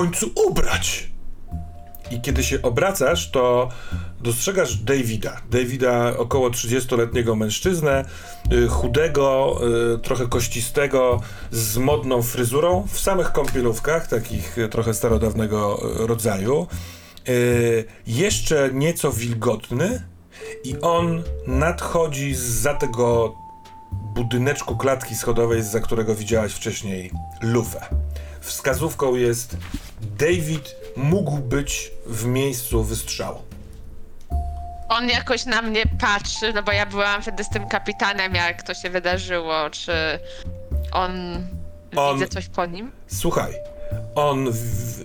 końcu ubrać! I kiedy się obracasz, to dostrzegasz Davida. Davida, około 30-letniego mężczyznę, y, chudego, y, trochę kościstego, z modną fryzurą, w samych kąpielówkach, takich y, trochę starodawnego rodzaju. Jeszcze nieco wilgotny i on nadchodzi za tego budyneczku klatki schodowej, za którego widziałaś wcześniej lufę. Wskazówką jest David mógł być w miejscu wystrzału. On jakoś na mnie patrzy, no bo ja byłam wtedy z tym kapitanem, jak to się wydarzyło. Czy on, On- widzę coś po nim? Słuchaj, on, w,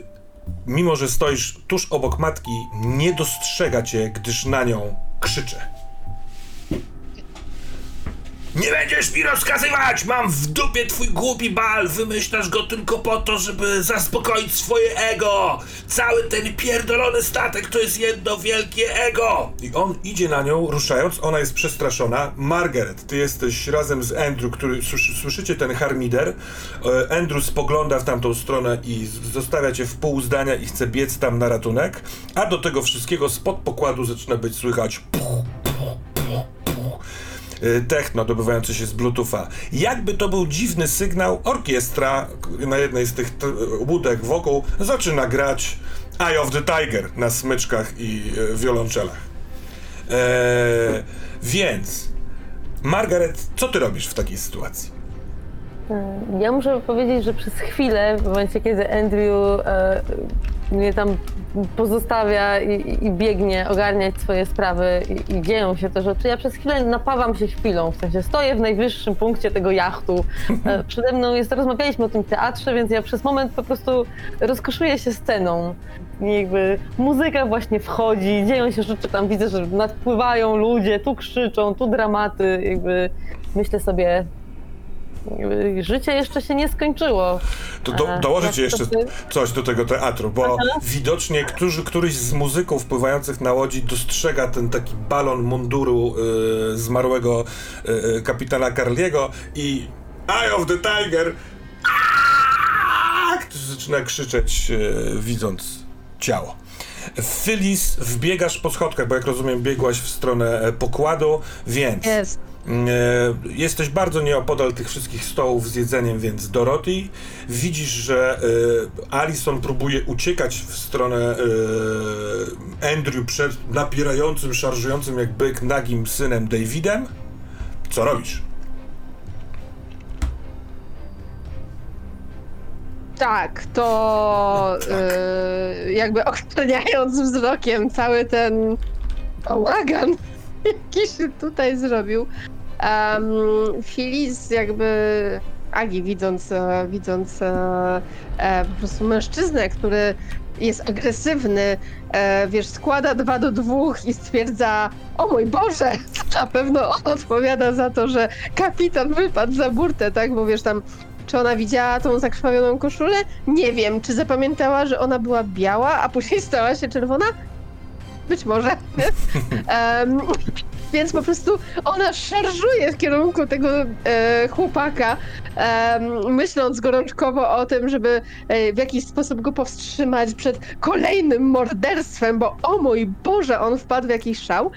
mimo że stoisz tuż obok matki, nie dostrzega cię, gdyż na nią krzyczy. Nie będziesz mi rozkazywać! Mam w dupie twój głupi bal! Wymyślasz go tylko po to, żeby zaspokoić swoje ego! Cały ten pierdolony statek to jest jedno wielkie ego! I on idzie na nią, ruszając, ona jest przestraszona. Margaret, ty jesteś razem z Andrew, który słyszy, słyszycie ten harmider. E, Andrew spogląda w tamtą stronę i zostawia cię w pół zdania i chce biec tam na ratunek. A do tego wszystkiego spod pokładu zaczyna być słychać puch, puch y, techno dobywające się z Bluetootha. Jakby to był dziwny sygnał, orkiestra na jednej z tych łódek wokół zaczyna grać Eye of the Tiger na smyczkach i y, wiolonczelach. Eee, więc, Margaret, co ty robisz w takiej sytuacji? Ja muszę powiedzieć, że przez chwilę, w momencie kiedy Andrew e, mnie tam pozostawia i, i biegnie ogarniać swoje sprawy i, i dzieją się te rzeczy, ja przez chwilę napawam się chwilą, w sensie stoję w najwyższym punkcie tego jachtu. E, przede mną jest, rozmawialiśmy o tym teatrze, więc ja przez moment po prostu rozkoszuję się sceną. I jakby muzyka właśnie wchodzi, dzieją się rzeczy tam, widzę, że nadpływają ludzie, tu krzyczą, tu dramaty, jakby myślę sobie, życie jeszcze się nie skończyło. To do, jeszcze coś do tego teatru, bo widocznie którzy, któryś z muzyków pływających na łodzi dostrzega ten taki balon munduru y, zmarłego y, y, kapitana Carliego i Eye of the Tiger! Ktoś zaczyna krzyczeć, y, widząc ciało. Phyllis, wbiegasz po schodkach, bo jak rozumiem, biegłaś w stronę e, pokładu, więc Jest. E, Jesteś bardzo nieopodal tych wszystkich stołów z jedzeniem, więc Dorothy, widzisz, że e, Alison próbuje uciekać w stronę e, Andrew przed napierającym, szarżującym jak byk nagim synem Davidem. Co robisz? Tak, to Tak. jakby okreniając wzrokiem cały ten bałagan, jaki się tutaj zrobił, um, Filiz jakby Agi widząc, e, widząc e, e, po prostu mężczyznę, który jest agresywny, e, wiesz, składa dwa do dwóch i stwierdza, o mój Boże, na pewno on odpowiada za to, że kapitan wypadł za burtę, tak, bo wiesz, tam czy ona widziała tą zakrwawioną koszulę? Nie wiem. Czy zapamiętała, że ona była biała, a później stała się czerwona? Być może. Em, więc po prostu ona szarżuje w kierunku tego e, chłopaka, em, myśląc gorączkowo o tym, żeby e, w jakiś sposób go powstrzymać przed kolejnym morderstwem, bo o mój Boże, on wpadł w jakiś szał.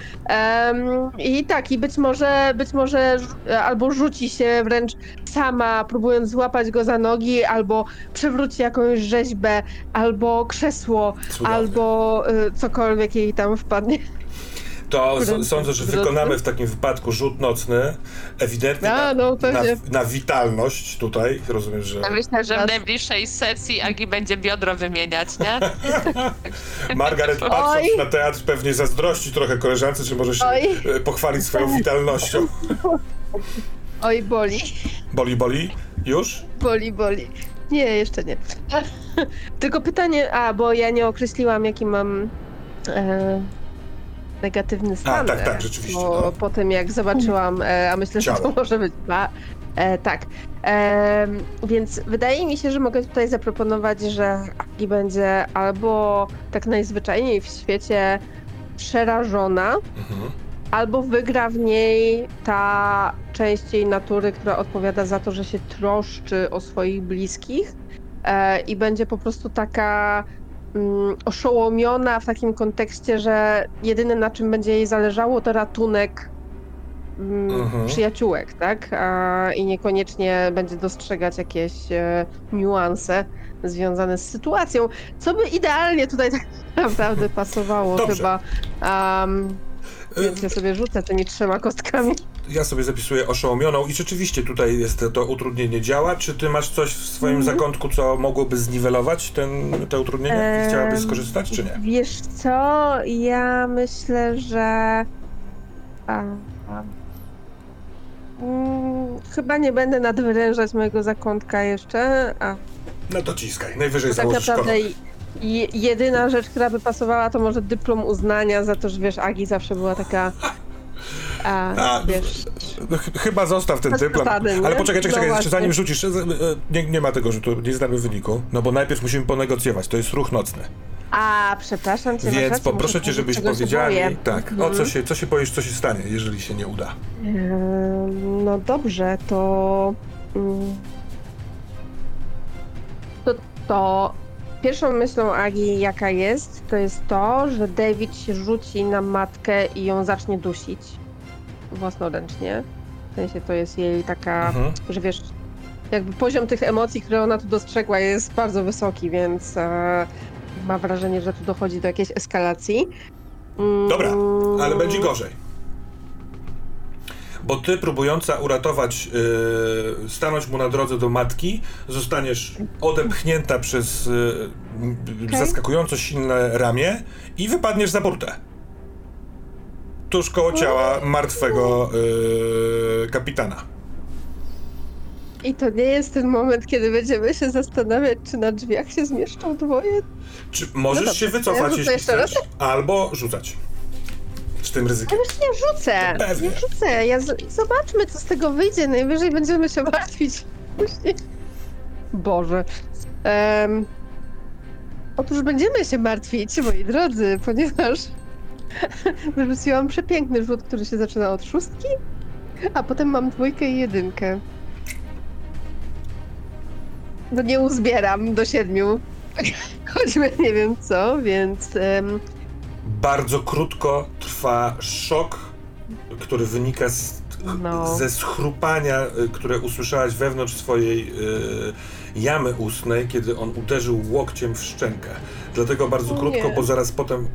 I tak, i być może, być może albo rzuci się wręcz sama, próbując złapać go za nogi, albo przewróci jakąś rzeźbę, albo krzesło, Cudowne. albo y, cokolwiek jej tam wpadnie. To sądzę, że wykonamy w takim wypadku rzut nocny. Ewidentnie A, na, no, na, pewnie. na witalność tutaj. Rozumiem, że Ja myślę, że w najbliższej sesji Agi będzie biodro wymieniać, nie? Margaret patrząc Oj. na teatr pewnie zazdrości trochę koleżance, czy może się Oj. e, pochwalić swoją witalnością. Oj, boli, Boli, boli? Już? boli, boli. Nie, jeszcze nie. Tylko pytanie, a bo ja nie określiłam, jaki mam e, negatywny stan. tak, tak, e, rzeczywiście, Po, no. po tym, jak zobaczyłam, e, a myślę, że Ciało. to może być dwa. E, tak. E, więc wydaje mi się, że mogę tutaj zaproponować, że Agi będzie albo tak najzwyczajniej w świecie przerażona, Mhm. albo wygra w niej ta część jej natury, która odpowiada za to, że się troszczy o swoich bliskich e, i będzie po prostu taka oszołomiona w takim kontekście, że jedyne na czym będzie jej zależało to ratunek mm, Mhm. przyjaciółek, tak? A, I niekoniecznie będzie dostrzegać jakieś e, niuanse związane z sytuacją, co by idealnie tutaj tak naprawdę pasowało Dobrze. chyba. Um, więc ja sobie rzucę tymi trzema kostkami. Ja sobie zapisuję oszołomioną i rzeczywiście tutaj jest to utrudnienie działa. Czy ty masz coś w swoim Mhm. zakątku, co mogłoby zniwelować ten, te utrudnienia i chciałabyś skorzystać, czy nie? Wiesz co, ja myślę, że a, a, mm, chyba nie będę nadwyrężać mojego zakątka jeszcze, a No to ciskaj, najwyżej tak naprawdę jedyna rzecz, która by pasowała, to może dyplom uznania za to, że wiesz, Agi zawsze była taka a, A, wiesz, No, ch- chyba zostaw ten dyplom. Ale poczekaj, czekaj, No czekaj, jeszcze właśnie. zanim rzucisz, e, e, nie, nie ma tego rzutu, nie znamy wyniku. No bo najpierw musimy ponegocjować, to jest ruch nocny. a przepraszam cię, Więc poproszę cię, żebyś powiedziała mi, tak, o co się, co się boisz, co się stanie, jeżeli się nie uda. Em, No dobrze, to. mm, To, to pierwszą myślą Agi, jaka jest, to jest to, że David się rzuci na matkę i ją zacznie dusić własnoręcznie. W sensie to jest jej taka, Mhm. że wiesz, jakby poziom tych emocji, które ona tu dostrzegła, jest bardzo wysoki, więc e, ma wrażenie, że tu dochodzi do jakiejś eskalacji. Mm, Dobra, ale będzie gorzej. Bo ty, próbująca uratować, yy, stanąć mu na drodze do matki, zostaniesz odepchnięta przez yy, Okej. zaskakująco silne ramię i wypadniesz za burtę. Tuż koło ciała martwego yy, kapitana. I to nie jest ten moment, kiedy będziemy się zastanawiać, czy na drzwiach się zmieszczą dwoje. Czy możesz No dobrze, się wycofać, ja jeśli chcesz, albo rzucać. Z tym ryzykiem. już nie rzucę. Pewnie. Nie rzucę. Ja z... Zobaczmy, co z tego wyjdzie. Najwyżej będziemy się martwić później. Boże. Em, Otóż będziemy się martwić, moi drodzy, ponieważ wyrzuciłam przepiękny rzut, który się zaczyna od szóstki, a potem mam dwójkę i jedynkę. No nie uzbieram do siedmiu. Choćby nie wiem co, więc em, Bardzo krótko trwa szok, który wynika z, No. ze schrupania, y, które usłyszałaś wewnątrz swojej y, jamy ustnej, kiedy on uderzył łokciem w szczękę. Dlatego bardzo krótko, nie. bo zaraz potem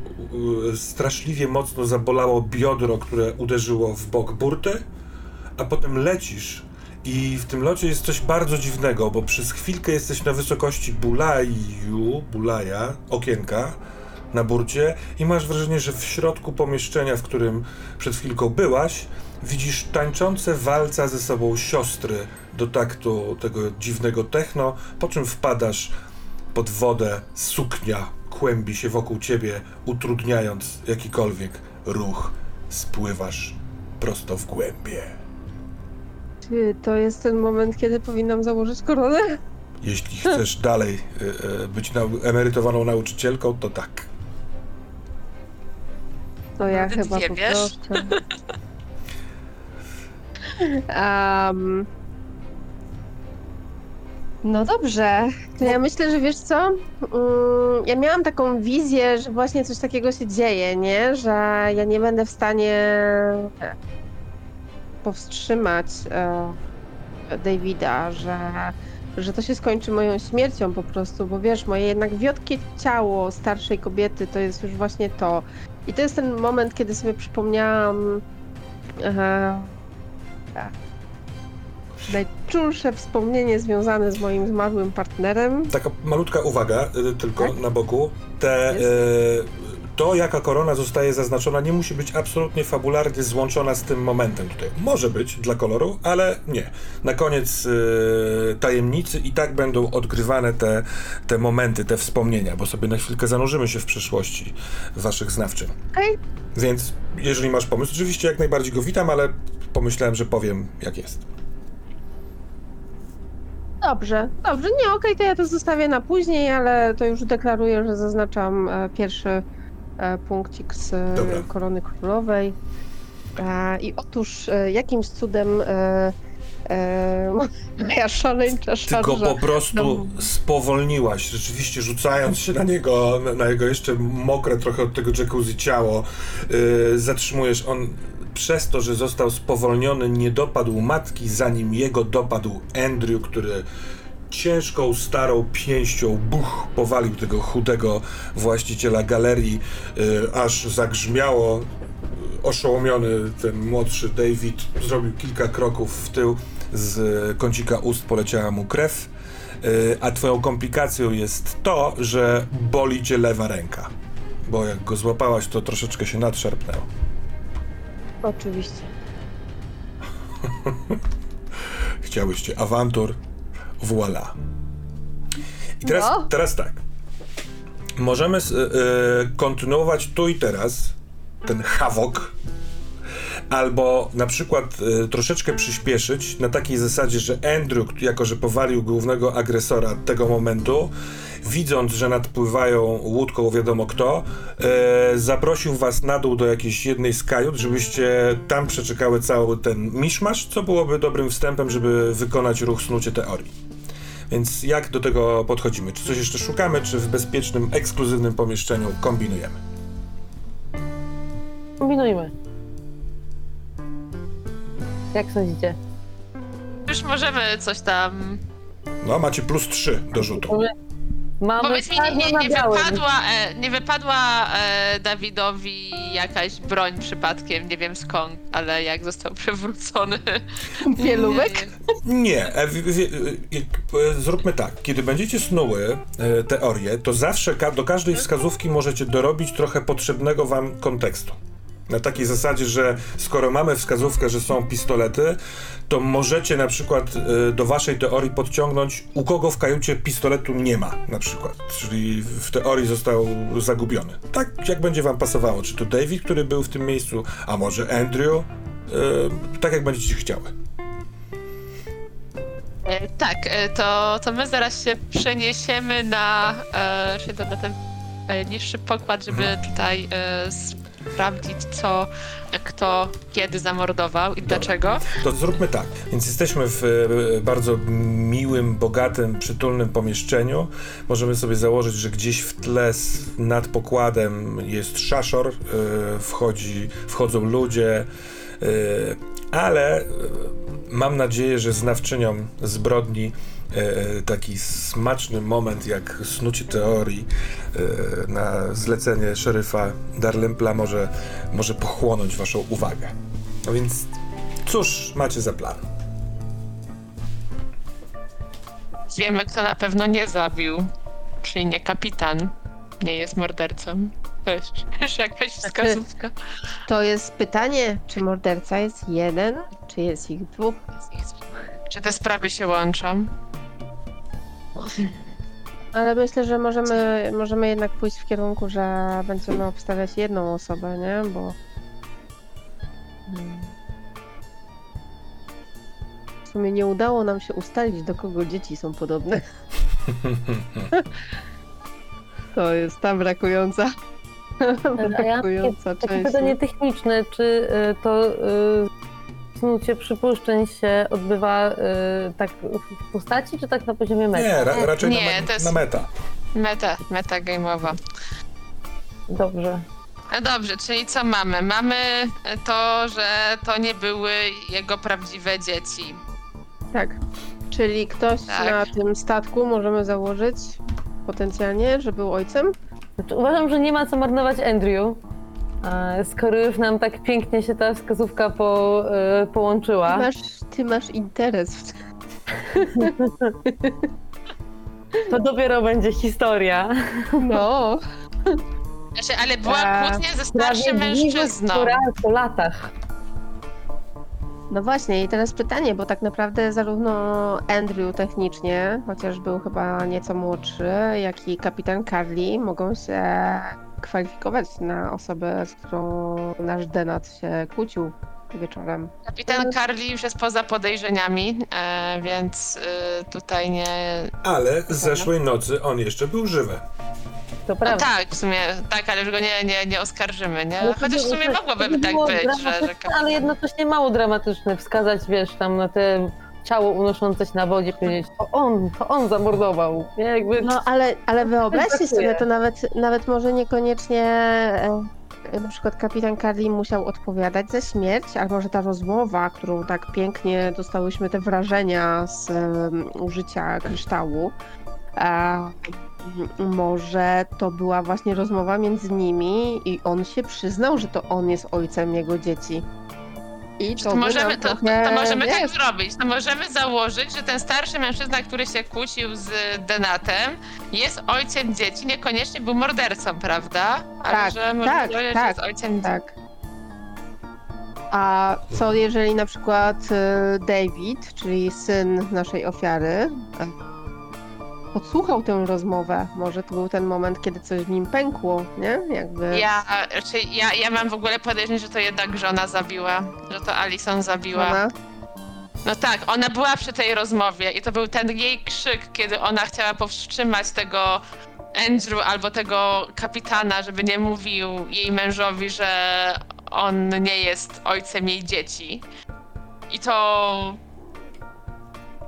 y, straszliwie mocno zabolało biodro, które uderzyło w bok burty, a potem lecisz. I w tym locie jest coś bardzo dziwnego, bo przez chwilkę jesteś na wysokości bulaju, bulaja, okienka na burcie i masz wrażenie, że w środku pomieszczenia, w którym przed chwilką byłaś, widzisz tańczące walca ze sobą siostry do taktu tego dziwnego techno, po czym wpadasz pod wodę, suknia kłębi się wokół ciebie, utrudniając jakikolwiek ruch. Spływasz prosto w głębie. Czy to jest ten moment, kiedy powinnam założyć koronę? Jeśli chcesz dalej y, y, być nau- emerytowaną nauczycielką, to tak. To ja Nawet chyba nie po wiesz? prostu. No dobrze, to ja myślę, że wiesz co? Mm, ja miałam taką wizję, że właśnie coś takiego się dzieje, nie? Że ja nie będę w stanie e, powstrzymać e, Davida, że, że to się skończy moją śmiercią po prostu, bo wiesz, moje jednak wiotkie ciało starszej kobiety to jest już właśnie to. I to jest ten moment, kiedy sobie przypomniałam e, najczulsze wspomnienie związane z moim zmarłym partnerem. Taka malutka uwaga, y, tylko Tak? na boku. Te, to, jaka korona zostaje zaznaczona, nie musi być absolutnie fabularnie złączona z tym momentem tutaj. Może być dla koloru, ale nie. Na koniec y, tajemnicy i tak będą odgrywane te, te momenty, te wspomnienia, bo sobie na chwilkę zanurzymy się w przeszłości waszych znawczym. Okej. Więc jeżeli masz pomysł, oczywiście jak najbardziej go witam, ale pomyślałem, że powiem jak jest. Dobrze, dobrze. Nie, okej, to ja to zostawię na później, ale to już deklaruję, że zaznaczam e, pierwszy punkcik z e, Dobra. korony królowej. E, I otóż e, jakimś cudem e, e, moja szaleńcza szarża. po prostu spowolniłaś, rzeczywiście rzucając się na niego, na- jego jeszcze mokre trochę od tego jacuzzi ciało. Zatrzymujesz on przez to, że został spowolniony, nie dopadł matki, zanim jego dopadł Andrew, który ciężką, starą pięścią buch powalił tego chudego właściciela galerii, yy, aż zagrzmiało. Oszołomiony ten młodszy David zrobił kilka kroków w tył, z kącika ust poleciała mu krew, yy, a twoją komplikacją jest to, że boli cię lewa ręka. Bo jak go złapałaś, to troszeczkę się nadszarpnęło. Oczywiście. Chciałyście awantur, voila. I teraz, No. teraz tak. Możemy y, y, kontynuować tu i teraz ten hawok, albo na przykład y, troszeczkę przyspieszyć na takiej zasadzie, że Andrew, jako że powalił głównego agresora tego momentu, widząc, że nadpływają łódką wiadomo kto, e, zaprosił was na dół do jakiejś jednej z kajut, żebyście tam przeczekały cały ten miszmasz, co byłoby dobrym wstępem, żeby wykonać ruch snucie teorii. Więc jak do tego podchodzimy? Czy coś jeszcze szukamy, czy w bezpiecznym, ekskluzywnym pomieszczeniu kombinujemy? Kombinujmy. Jak sądzicie? Już możemy coś tam... No, macie plus 3 do rzutu. Mamy Powiedz mi, czarno nie, na nie, wypadła, e, nie wypadła e, Dawidowi jakaś broń przypadkiem, nie wiem skąd, ale jak został przywrócony. Pielułek? Nie, e, e, e, zróbmy tak. Kiedy będziecie snuły e, teorię, to zawsze ka- do każdej wskazówki możecie dorobić trochę potrzebnego wam kontekstu. Na takiej zasadzie, że skoro mamy wskazówkę, że są pistolety, to możecie na przykład e, do waszej teorii podciągnąć, u kogo w kajucie pistoletu nie ma, na przykład. Czyli w teorii został zagubiony. Tak jak będzie wam pasowało. Czy to David, który był w tym miejscu, a może Andrew? E, tak jak będziecie chciały. E, tak, e, to, to my zaraz się przeniesiemy na, e, na ten e, niższy pokład, żeby tutaj e, sprawdzić co, kto, kiedy zamordował i dlaczego. To zróbmy tak. Więc jesteśmy w e, bardzo miłym, bogatym, przytulnym pomieszczeniu. Możemy sobie założyć, że gdzieś w tle nad pokładem jest szaszor, e, wchodzi, wchodzą ludzie, e, ale mam nadzieję, że znawczyniom zbrodni taki smaczny moment jak snucie teorii e, na zlecenie szeryfa Darlempla może, może pochłonąć waszą uwagę. No więc cóż macie za plan? Wiemy, kto na pewno nie zabił, czyli nie kapitan, nie jest mordercą. Weź, już jakaś wskazówka. To jest pytanie, czy morderca jest jeden, czy jest ich dwóch? Czy te sprawy się łączą? Ale myślę, że możemy, możemy jednak pójść w kierunku, że będziemy obstawiać jedną osobę, nie? Bo. W sumie nie udało nam się ustalić, do kogo dzieci są podobne. To jest ta brakująca. A ja brakująca takie część. pytanie techniczne, czy y, to y, snucie przypuszczeń się odbywa y, tak w postaci, czy tak na poziomie meta? Nie, ra, raczej Nie, na, me, to jest- na meta. Meta, meta game'owa. Dobrze. No dobrze, czyli co mamy? Mamy to, że to nie były jego prawdziwe dzieci. Tak. Czyli ktoś Tak. na tym statku możemy założyć potencjalnie, że był ojcem? Znaczy, uważam, że nie ma co marnować Andrew. E, Skoro już nam tak pięknie się ta wskazówka po, Ty połączyła. masz, ty masz interes w tym. To dopiero będzie historia. No. Znaczy, ale była Eee, kłótnia ze starszym mężczyzną. która po latach. No właśnie, i teraz pytanie, bo tak naprawdę zarówno Andrew technicznie, chociaż był chyba nieco młodszy, jak i kapitan Carly mogą się kwalifikować na osobę, z którą nasz Denat się kłócił wieczorem. Kapitan Carly już jest poza podejrzeniami, e, więc e, tutaj nie... Ale z zeszłej nocy on jeszcze był żywy. To No prawda. tak, w sumie, tak, ale już go nie, nie, nie oskarżymy, nie? Chociaż w sumie mogłoby tak być, że, że. Ale jednocześnie mało dramatyczne. Wskazać, wiesz, tam na te ciało unoszące się na wodzie powiedzieć, to on, to on zamordował. Nie, jakby... No ale, ale wyobraźcie sobie, to nawet, nawet może niekoniecznie e, na przykład kapitan Carly musiał odpowiadać za śmierć, albo że ta rozmowa, którą tak pięknie dostałyśmy te wrażenia z em, użycia kryształu, e, może to była właśnie rozmowa między nimi i on się przyznał, że to on jest ojcem jego dzieci. I To, by możemy, to, to, trochę, to możemy tak zrobić. To możemy założyć, że ten starszy mężczyzna, który się kłócił z Denatem, jest ojcem dzieci, niekoniecznie był mordercą, prawda? Ale Tak, że tak, tak, jest ojcem dzieci. Tak. A co jeżeli na przykład e, David, czyli syn naszej ofiary, podsłuchał tę rozmowę? Może to był ten moment, kiedy coś w nim pękło, nie? Jakby. Ja, czy ja, ja mam w ogóle podejrzenie, że to jednak żona zabiła, że to Alison zabiła. Ona? No tak, ona była przy tej rozmowie i to był ten jej krzyk, kiedy ona chciała powstrzymać tego Andrew albo tego kapitana, żeby nie mówił jej mężowi, że on nie jest ojcem jej dzieci. I to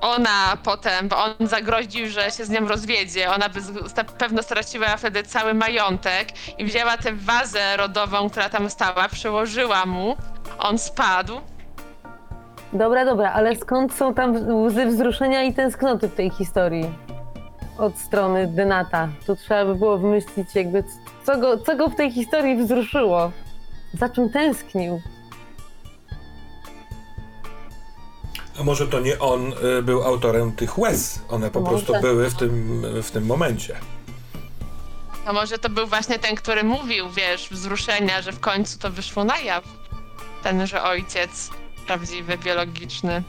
ona potem, bo on zagroził, że się z nią rozwiedzie, ona by na pewno straciła wtedy cały majątek i wzięła tę wazę rodową, która tam stała, przyłożyła mu, on spadł, Dobra, dobra, ale skąd są tam łzy wzruszenia i tęsknoty w tej historii? Od strony Denata. Tu trzeba by było wymyślić jakby, co go, co go w tej historii wzruszyło. Za czym tęsknił? A może to nie on y, był autorem tych łez? One po Może. prostu były w tym, w tym momencie. A może to był właśnie ten, który mówił, wiesz, wzruszenia, że w końcu to wyszło na jaw. Tenże ojciec, prawdziwy, biologiczny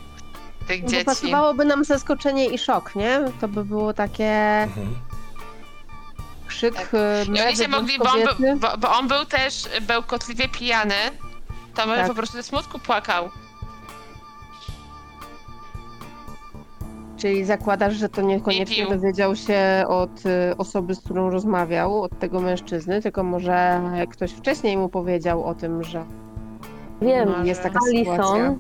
tych No Bo dzieci. pasowałoby nam zaskoczenie i szok, nie? To by było takie Mhm. krzyk Tak. e, I oni się mogli, bo on, był, bo, bo on był też bełkotliwie pijany, to może Tak. po prostu ze smutku płakał. Czyli zakładasz, że to niekoniecznie dowiedział się od y, osoby, z którą rozmawiał, od tego mężczyzny, tylko może ktoś wcześniej mu powiedział o tym, że Wiem, Może. jest taka sytuacja. Alison,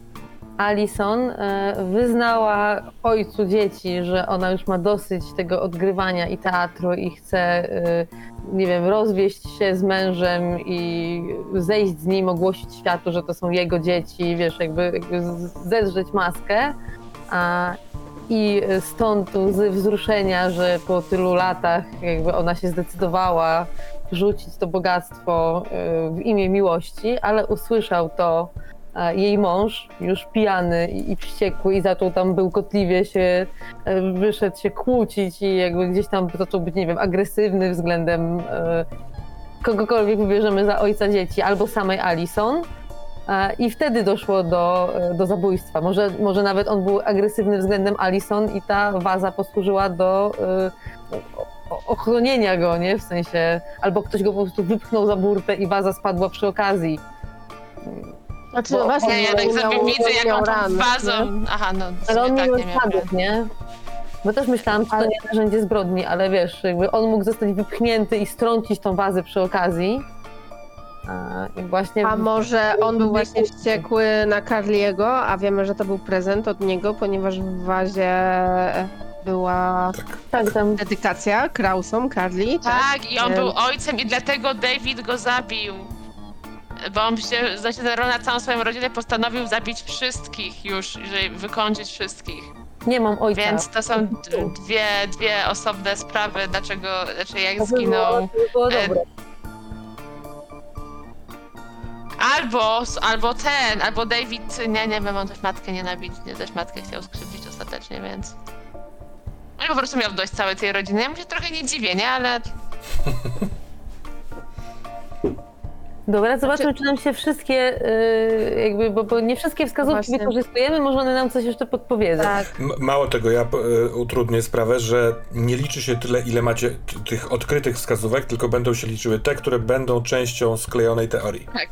Alison e, wyznała ojcu dzieci, że ona już ma dosyć tego odgrywania i teatru i chce, e, nie wiem, rozwieść się z mężem i zejść z nim, ogłosić światu, że to są jego dzieci, wiesz, jakby, jakby zedrzeć maskę. I stąd łzy wzruszenia, że po tylu latach jakby ona się zdecydowała rzucić to bogactwo e, w imię miłości, ale usłyszał to e, jej mąż, już pijany i, i wściekły i zaczął tam bełkotliwie się, e, wyszedł się kłócić i jakby gdzieś tam zaczął być, nie wiem, agresywny względem e, kogokolwiek wybierzemy za ojca dzieci, albo samej Alison. I wtedy doszło do, e, do zabójstwa. Może, może nawet on był agresywny względem Alison i ta waza posłużyła do e, ochronienia go, nie? W sensie, albo ktoś go po prostu wypchnął za burtę i waza spadła przy okazji. Znaczy, Bo- właśnie, Ja, tak sobie widzę, nie jak miał on tą ran, wazą... nie? Aha, no Ale on tak, nie miał nie? Bo też myślałam, że to nie narzędzie zbrodni, ale wiesz, jakby on mógł zostać wypchnięty i strącić tą wazę przy okazji. A, I właśnie... A może on był właśnie wściekły na Carliego, a wiemy, że to był prezent od niego, ponieważ w wazie była Tak. Tak, tam dedykacja Krausom, Carly. Tak, i on Więc- był ojcem i dlatego David go zabił. Bo on się, znaczy na całą swoją rodzinę postanowił zabić wszystkich już, żeby wykończyć wszystkich. nie mam ojca. Więc to są dwie, dwie osobne sprawy, dlaczego, znaczy jak To by było, zginął. to by było e, dobre. Albo, albo ten, albo David, nie, nie wiem, on też matkę nienawidzi, nie, też matkę chciał skrzywdzić ostatecznie, więc... No i po prostu miał dość całej tej rodziny. Ja mu się trochę nie dziwię, nie, ale Dobra, zobaczmy, czy nam się wszystkie, y, jakby, bo, bo nie wszystkie wskazówki Właśnie. wykorzystujemy, może one nam coś jeszcze podpowiedzą. Tak. M- Mało tego, ja e, utrudnię sprawę, że nie liczy się tyle, ile macie t- tych odkrytych wskazówek, tylko będą się liczyły te, które będą częścią sklejonej teorii. tak.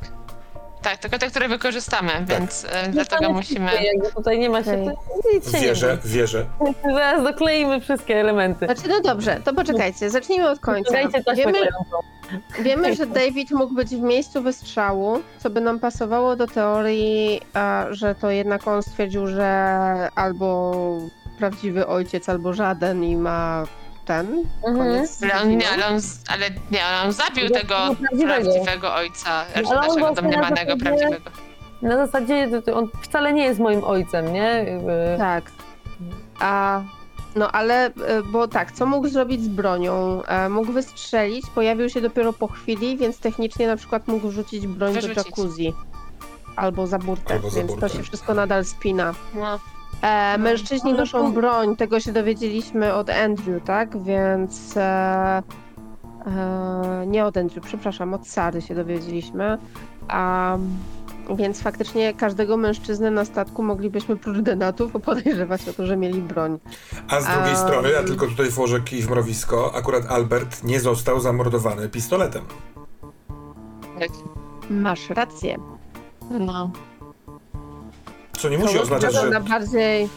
Tak, tylko te, które wykorzystamy, więc e, No dlatego musimy... Jakby tutaj nie ma się, Okej. to nic się Wierzę, nie wierzę. Zaraz dokleimy wszystkie elementy. Znaczy, no dobrze, to poczekajcie, zacznijmy od końca. Dajcie taśmę Wiemy, klejącą. Wiemy, że David mógł być w miejscu wystrzału, co by nam pasowało do teorii, a, że to jednak on stwierdził, że albo prawdziwy ojciec, albo żaden i ma ten Mhm. koniec. Ale on, nie, ale on, ale nie, on zabił Tego tego prawdziwego. prawdziwego ojca, znaczy Ale naszego domniemanego zasadzie- prawdziwego. Na zasadzie on wcale nie jest moim ojcem, nie? Jakby- Tak. A, no ale, e, bo tak, co mógł zrobić z bronią? E, Mógł wystrzelić, pojawił się dopiero po chwili, więc technicznie na przykład mógł rzucić broń do Wyrzucić. jacuzzi. Albo za burtę, Albo za więc burtę. to się wszystko nadal spina. No. E, mężczyźni noszą broń, tego się dowiedzieliśmy od Andrew, tak? Więc. E, e, nie od Andrew, przepraszam, od Sary się dowiedzieliśmy. A, więc faktycznie każdego mężczyznę na statku moglibyśmy prócz denatów podejrzewać o to, że mieli broń. A z drugiej strony, ja tylko tutaj włożę kij w mrowisko, akurat Albert nie został zamordowany pistoletem. Tak. Masz rację. no. Co nie musi To oznaczać, wygląda że... bardziej.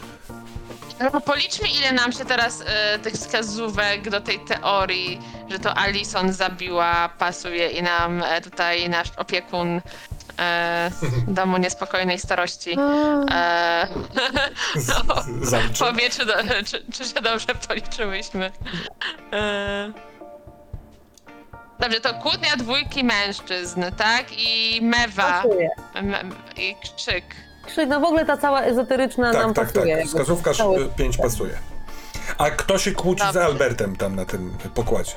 No policzmy ile nam się teraz e, tych wskazówek do tej teorii, że to Alison zabiła, pasuje i nam e, tutaj nasz opiekun e, domu niespokojnej starości e, Zaliczy. powie, czy, do, czy, czy się dobrze policzyłyśmy. E, Dobrze, to kłótnia dwójki mężczyzn, tak? I mewa Pasuje. me, i krzyk. Krzyk, no w ogóle ta cała ezoteryczna nam Tak, tak, pasuje. tak. jakby. Wskazówka Cały- 5 pasuje. A kto się kłóci Dobrze. z Albertem tam na tym pokładzie?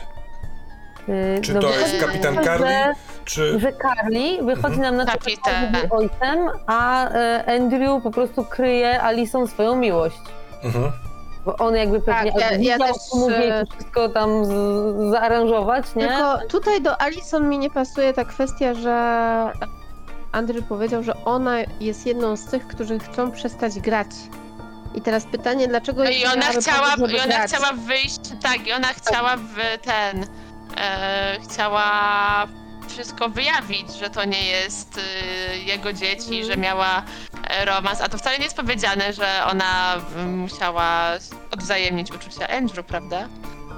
Yy, Czy no to jest kapitan to, Carly, że- czy... że Carly wychodzi nam na to, że ojcem, a e, Andrew po prostu kryje Alison swoją miłość. Mhm. Bo on jakby pewnie Tak, ja- ja też, wie, e, wszystko tam z, zaaranżować, nie? Tylko tutaj do Alison mi nie pasuje ta kwestia, że Andrew powiedział, że ona jest jedną z tych, którzy chcą przestać grać. I teraz pytanie, dlaczego No i ona chciała, żeby i ona chciała wyjść, tak, i ona chciała w ten, e, chciała wszystko wyjawić, że to nie jest e, jego dzieci, Mhm. że miała e, romans, a to wcale nie jest powiedziane, że ona mm, musiała odwzajemnić uczucia Andrew, prawda?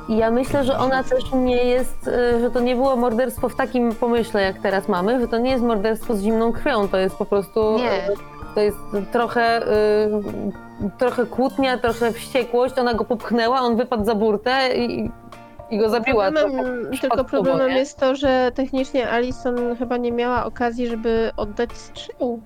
I ja myślę, że ona też nie jest, e, że to nie było morderstwo w takim pomyśle, jak teraz mamy, że to nie jest morderstwo z zimną krwią, to jest po prostu... Nie. To jest trochę, e, trochę kłótnia, trochę wściekłość, ona go popchnęła, on wypadł za burtę i, i go zabiła. Problemem, tylko problemem nie? jest to, że technicznie Alison chyba nie miała okazji, żeby oddać strzał.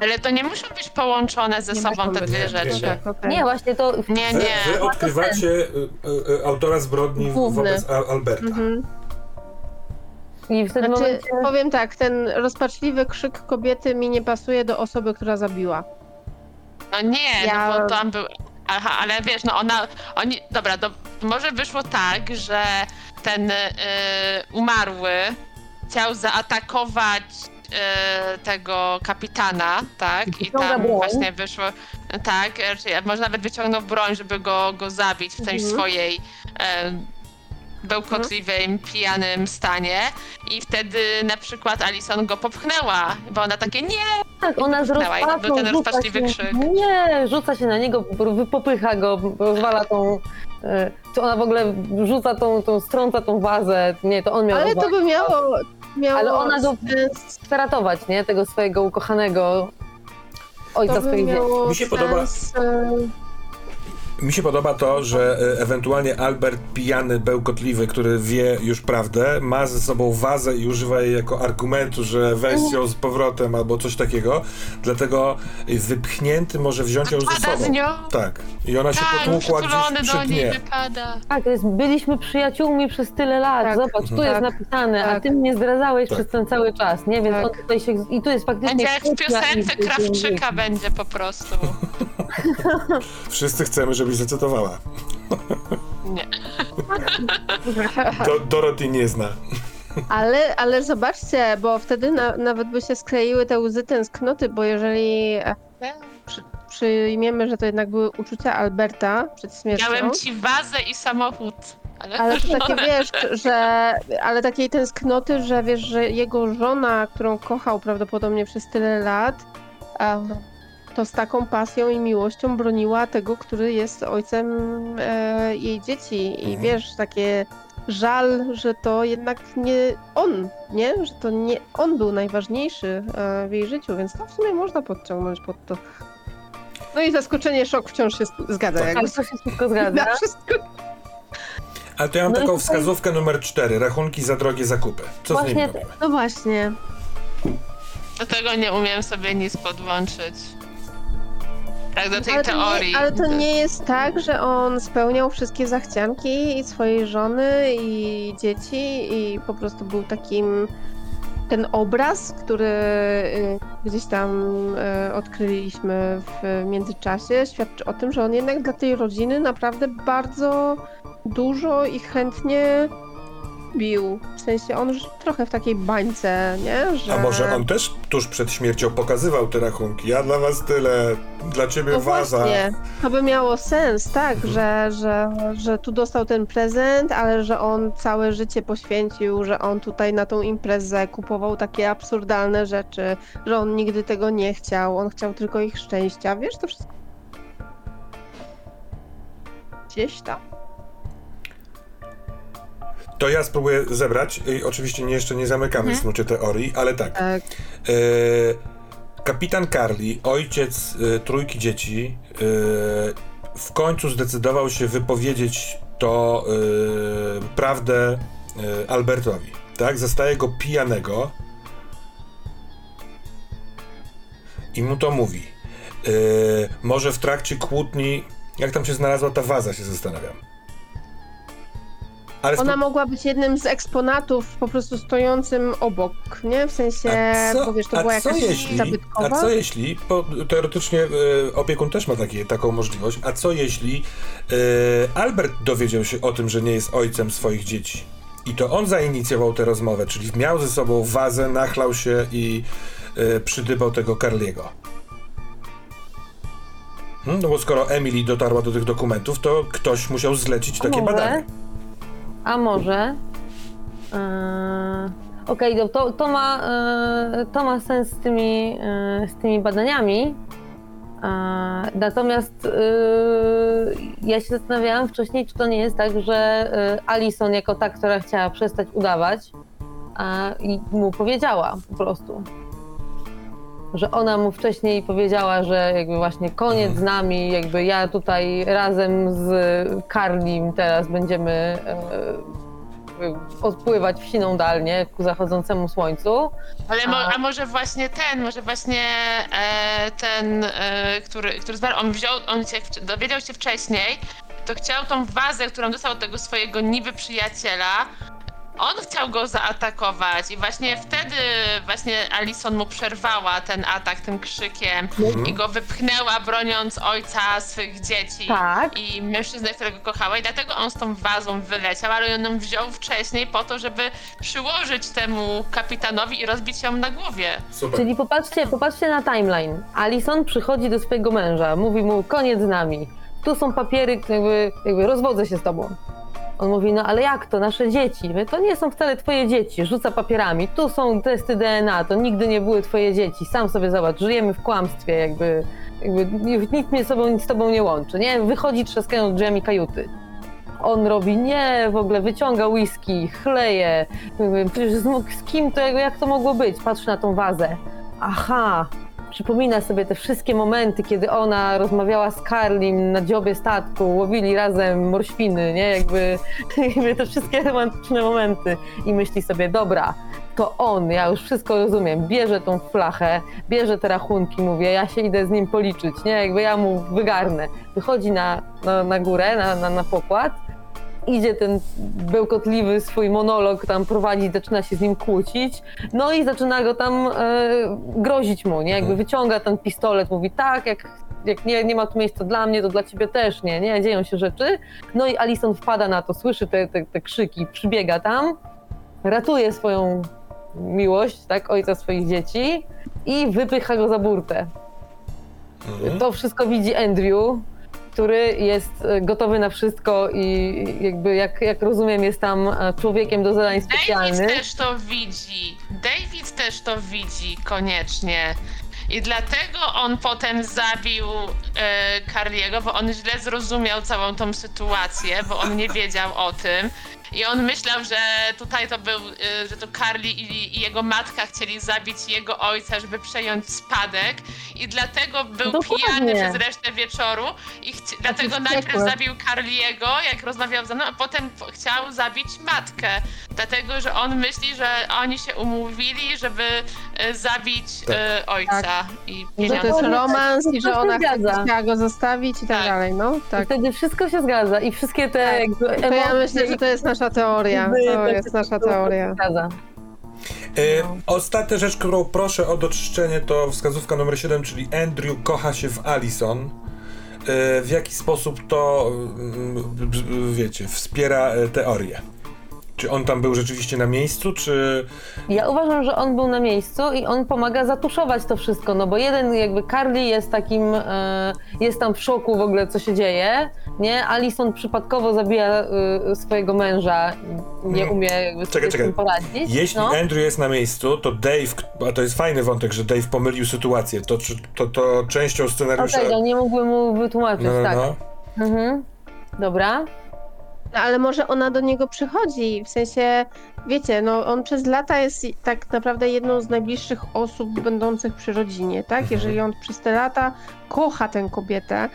Ale to nie muszą być połączone ze Nie sobą te dwie rzeczy. nie. tak, okej. Nie, właśnie to... Nie, Wy, nie. wy odkrywacie y, y, y, autora zbrodni Główny. wobec Al- Alberta. Mhm. I w tym Znaczy, momencie... powiem tak, ten rozpaczliwy krzyk kobiety mi nie pasuje do osoby, która zabiła. No nie, Ja- no bo tam był. Aha, ale wiesz, no ona. Oni. Dobra, to może wyszło tak, że ten y, umarły chciał zaatakować y, tego kapitana, tak? I tam broń. właśnie wyszło. Tak, czy może nawet wyciągnął broń, żeby go, go zabić w tej Mhm. swojej. Y, bełkotliwym, pijanym stanie i wtedy na przykład Alison go popchnęła, bo ona takie nie, Tak, ona z to był rozpaczą ten rozpaczliwy się, krzyk. Nie, rzuca się na niego, popycha go, rozwala tą... e, To ona w ogóle rzuca tą, tą strąca tą wazę. Nie, to on miał Ale to by miało, miało Ale ona go sens, chce ratować, nie? Tego swojego ukochanego ojca to by miało Mi się podoba- sens, e, Mi się podoba to, że e, ewentualnie Albert pijany, bełkotliwy, który wie już prawdę, ma ze sobą wazę i używa jej jako argumentu, że weź ją z powrotem albo coś takiego, dlatego wypchnięty może wziąć ją ze pada z sobą. nią. Tak. I ona się Tak, potłukła gdzieś do przy niej dnie. wypada. Tak, to jest, byliśmy przyjaciółmi przez tyle lat. Tak. Zobacz, tu Mhm. jest Tak. napisane, a Tak. ty mnie zdradzałeś Tak. przez ten cały czas, nie? Więc Tak. on tutaj się... I tu jest faktycznie... Będzie jak w piosence Krawczyka będzie po prostu. Wszyscy chcemy, żebyś zacytowała. Nie. Do, Dorothy nie zna. Ale, ale zobaczcie, bo wtedy na, nawet by się skleiły te łzy tęsknoty, bo jeżeli e, przy, przyjmiemy, że to jednak były uczucia Alberta przed śmiercią, Miałem ci wazę i samochód. Ale, ale to takie wiesz, że ale takiej tęsknoty, że wiesz, że jego żona, którą kochał prawdopodobnie przez tyle lat, em, to z taką pasją i miłością broniła tego, który jest ojcem e, jej dzieci. I Mhm. wiesz, takie żal, że to jednak nie on, nie? Że to nie on był najważniejszy e, w jej życiu, więc to w sumie można podciągnąć pod to. No i zaskoczenie, szok wciąż się zgadza. Tak. jakby Ale to się wszystko zgadza. na wszystko. Ale to ja mam No taką tutaj- wskazówkę numer 4. Rachunki za drogie zakupy. Co z Właśnie nimi robimy? No właśnie. Do tego nie umiem sobie nic podłączyć. Tak do tej Ale to, teorii. nie, ale to nie jest tak, że on spełniał wszystkie zachcianki i swojej żony i dzieci i po prostu był takim ten obraz, który y, gdzieś tam y, odkryliśmy w międzyczasie, świadczy o tym, że on jednak dla tej rodziny naprawdę bardzo dużo i chętnie bił. W sensie on już trochę w takiej bańce, nie? Że... A może on też tuż przed śmiercią pokazywał te rachunki? Ja dla was tyle, dla ciebie No waza. właśnie, to by miało sens, tak, Mhm. że, że, że tu dostał ten prezent, ale że on całe życie poświęcił, że on tutaj na tą imprezę kupował takie absurdalne rzeczy, że on nigdy tego nie chciał, on chciał tylko ich szczęścia, wiesz, to wszystko gdzieś tam. To ja spróbuję zebrać i oczywiście nie, jeszcze nie zamykamy Mhm. w snucie teorii, ale tak. Tak. E, kapitan Carly, ojciec e, trójki dzieci, e, w końcu zdecydował się wypowiedzieć to e, prawdę e, Albertowi. Tak? Zastaje go pijanego i mu to mówi. E, może w trakcie kłótni, jak tam się znalazła ta waza, się zastanawiam. Ale Ona mogła być jednym z eksponatów po prostu stojącym obok, nie? W sensie, bo wiesz, to była co jakaś jeśli, zabytkowa. A co jeśli, bo teoretycznie e, opiekun też ma takie, taką możliwość, a co jeśli e, Albert dowiedział się o tym, że nie jest ojcem swoich dzieci? I to on zainicjował tę rozmowę, czyli miał ze sobą wazę, nachlał się i e, przydybał tego Carliego. Hmm, no bo skoro Emily dotarła do tych dokumentów, to ktoś musiał zlecić takie może? badanie. A może? Eee, Okej, no to, to, ma, eee, to ma sens z tymi, eee, z tymi badaniami. Eee, natomiast ja się zastanawiałam wcześniej, czy to nie jest tak, że Alison jako ta, która chciała przestać udawać, i mu powiedziała po prostu. Że ona mu wcześniej powiedziała, że jakby właśnie koniec z nami, jakby ja tutaj razem z Karlim teraz będziemy e, odpływać w siną dal, nie? Ku zachodzącemu słońcu. Ale mo, A- może właśnie ten, może właśnie e, ten, e, który, który zmarł, on wziął, on się, dowiedział się wcześniej, to chciał tą wazę, którą dostał od tego swojego niby przyjaciela, on chciał go zaatakować i właśnie wtedy właśnie Alison mu przerwała ten atak tym krzykiem Mhm. i go wypchnęła broniąc ojca swych dzieci Tak. i mężczyznę, którego kochała i dlatego on z tą wazą wyleciał, ale on ją wziął wcześniej po to, żeby przyłożyć temu kapitanowi i rozbić ją na głowie. Super. Czyli popatrzcie, popatrzcie na timeline. Alison przychodzi do swojego męża, mówi mu koniec z nami. Tu są papiery, jakby, jakby rozwodzę się z tobą. On mówi, no ale jak to, nasze dzieci? My, to nie są wcale twoje dzieci. Rzuca papierami. Tu są testy DNA, to nigdy nie były twoje dzieci. Sam sobie zobacz, żyjemy w kłamstwie, jakby, jakby nic mnie z tobą, nic z tobą nie łączy, nie? Wychodzi trzaskając drzwiami kajuty. On robi, nie, w ogóle wyciąga whisky, chleje. Przecież z, z kim to, jak to mogło być? Patrzy na tą wazę. Aha, przypomina sobie te wszystkie momenty, kiedy ona rozmawiała z Karlim na dziobie statku, łowili razem morświny, nie? Jakby, jakby te wszystkie romantyczne momenty. I myśli sobie, dobra, to on, ja już wszystko rozumiem, bierze tą flachę, bierze te rachunki, mówię, ja się idę z nim policzyć, nie? Jakby ja mu wygarnę. Wychodzi na, na, na górę, na, na, na pokład, idzie ten bełkotliwy swój monolog tam prowadzić, zaczyna się z nim kłócić, no i zaczyna go tam e, grozić mu, nie? Jakby Mhm. wyciąga ten pistolet, mówi tak, jak, jak nie, nie ma tu miejsca dla mnie, to dla ciebie też nie, nie? Dzieją się rzeczy. No i Alison wpada na to, słyszy te, te, te krzyki, przybiega tam, ratuje swoją miłość, tak, ojca swoich dzieci i wypycha go za burtę. Mhm. To wszystko widzi Andrew, który jest e, gotowy na wszystko i jakby, jak, jak rozumiem, jest tam e, człowiekiem do zadań David specjalnych. też to widzi. David też to widzi koniecznie. I dlatego on potem zabił e, Carliego, bo on źle zrozumiał całą tą sytuację, bo on nie wiedział o tym. I on myślał, że tutaj to był, e, że to Carli i, i jego matka chcieli zabić jego ojca, żeby przejąć spadek. I dlatego był Dokładnie. pijany przez resztę wieczoru. I chci- dlatego najpierw wściekły. zabił Carliego, jak rozmawiał ze mną, a potem po- chciał zabić matkę. Dlatego, że on myśli, że oni się umówili, żeby e, zabić Tak. e, ojca i Że to jest to- romans i że ona chce, zgadza. chciała go zostawić i tak, Tak. dalej, no. I Tak. wtedy wszystko się zgadza i wszystkie te Tak. jakby To ja emocje myślę, że to jest nasza teoria. jakby To jest nasza teoria. Zgadza. E, ostatnia rzecz, którą proszę o doczyszczenie, to wskazówka numer 7, czyli Andrew kocha się w Alison. E, w jaki sposób to, b- wiecie, wspiera teorię? Czy on tam był rzeczywiście na miejscu, czy... Ja uważam, że on był na miejscu i on pomaga zatuszować to wszystko, no bo jeden jakby Carly jest takim, e, jest tam w szoku w ogóle, co się dzieje, nie? Alison przypadkowo zabija e, swojego męża, nie No. umie jakby sobie Czekaj, z czekaj. tym poradzić. Jeśli no. Andrew jest na miejscu, to Dave, a to jest fajny wątek, że Dave pomylił sytuację, to, to, to częścią scenariusza... Okej, no nie mógłbym mu wytłumaczyć, no, no, tak. no. Mhm. Dobra. No, ale może ona do niego przychodzi, w sensie, wiecie, no on przez lata jest tak naprawdę jedną z najbliższych osób będących przy rodzinie, tak? Jeżeli on przez te lata kocha tę kobietę,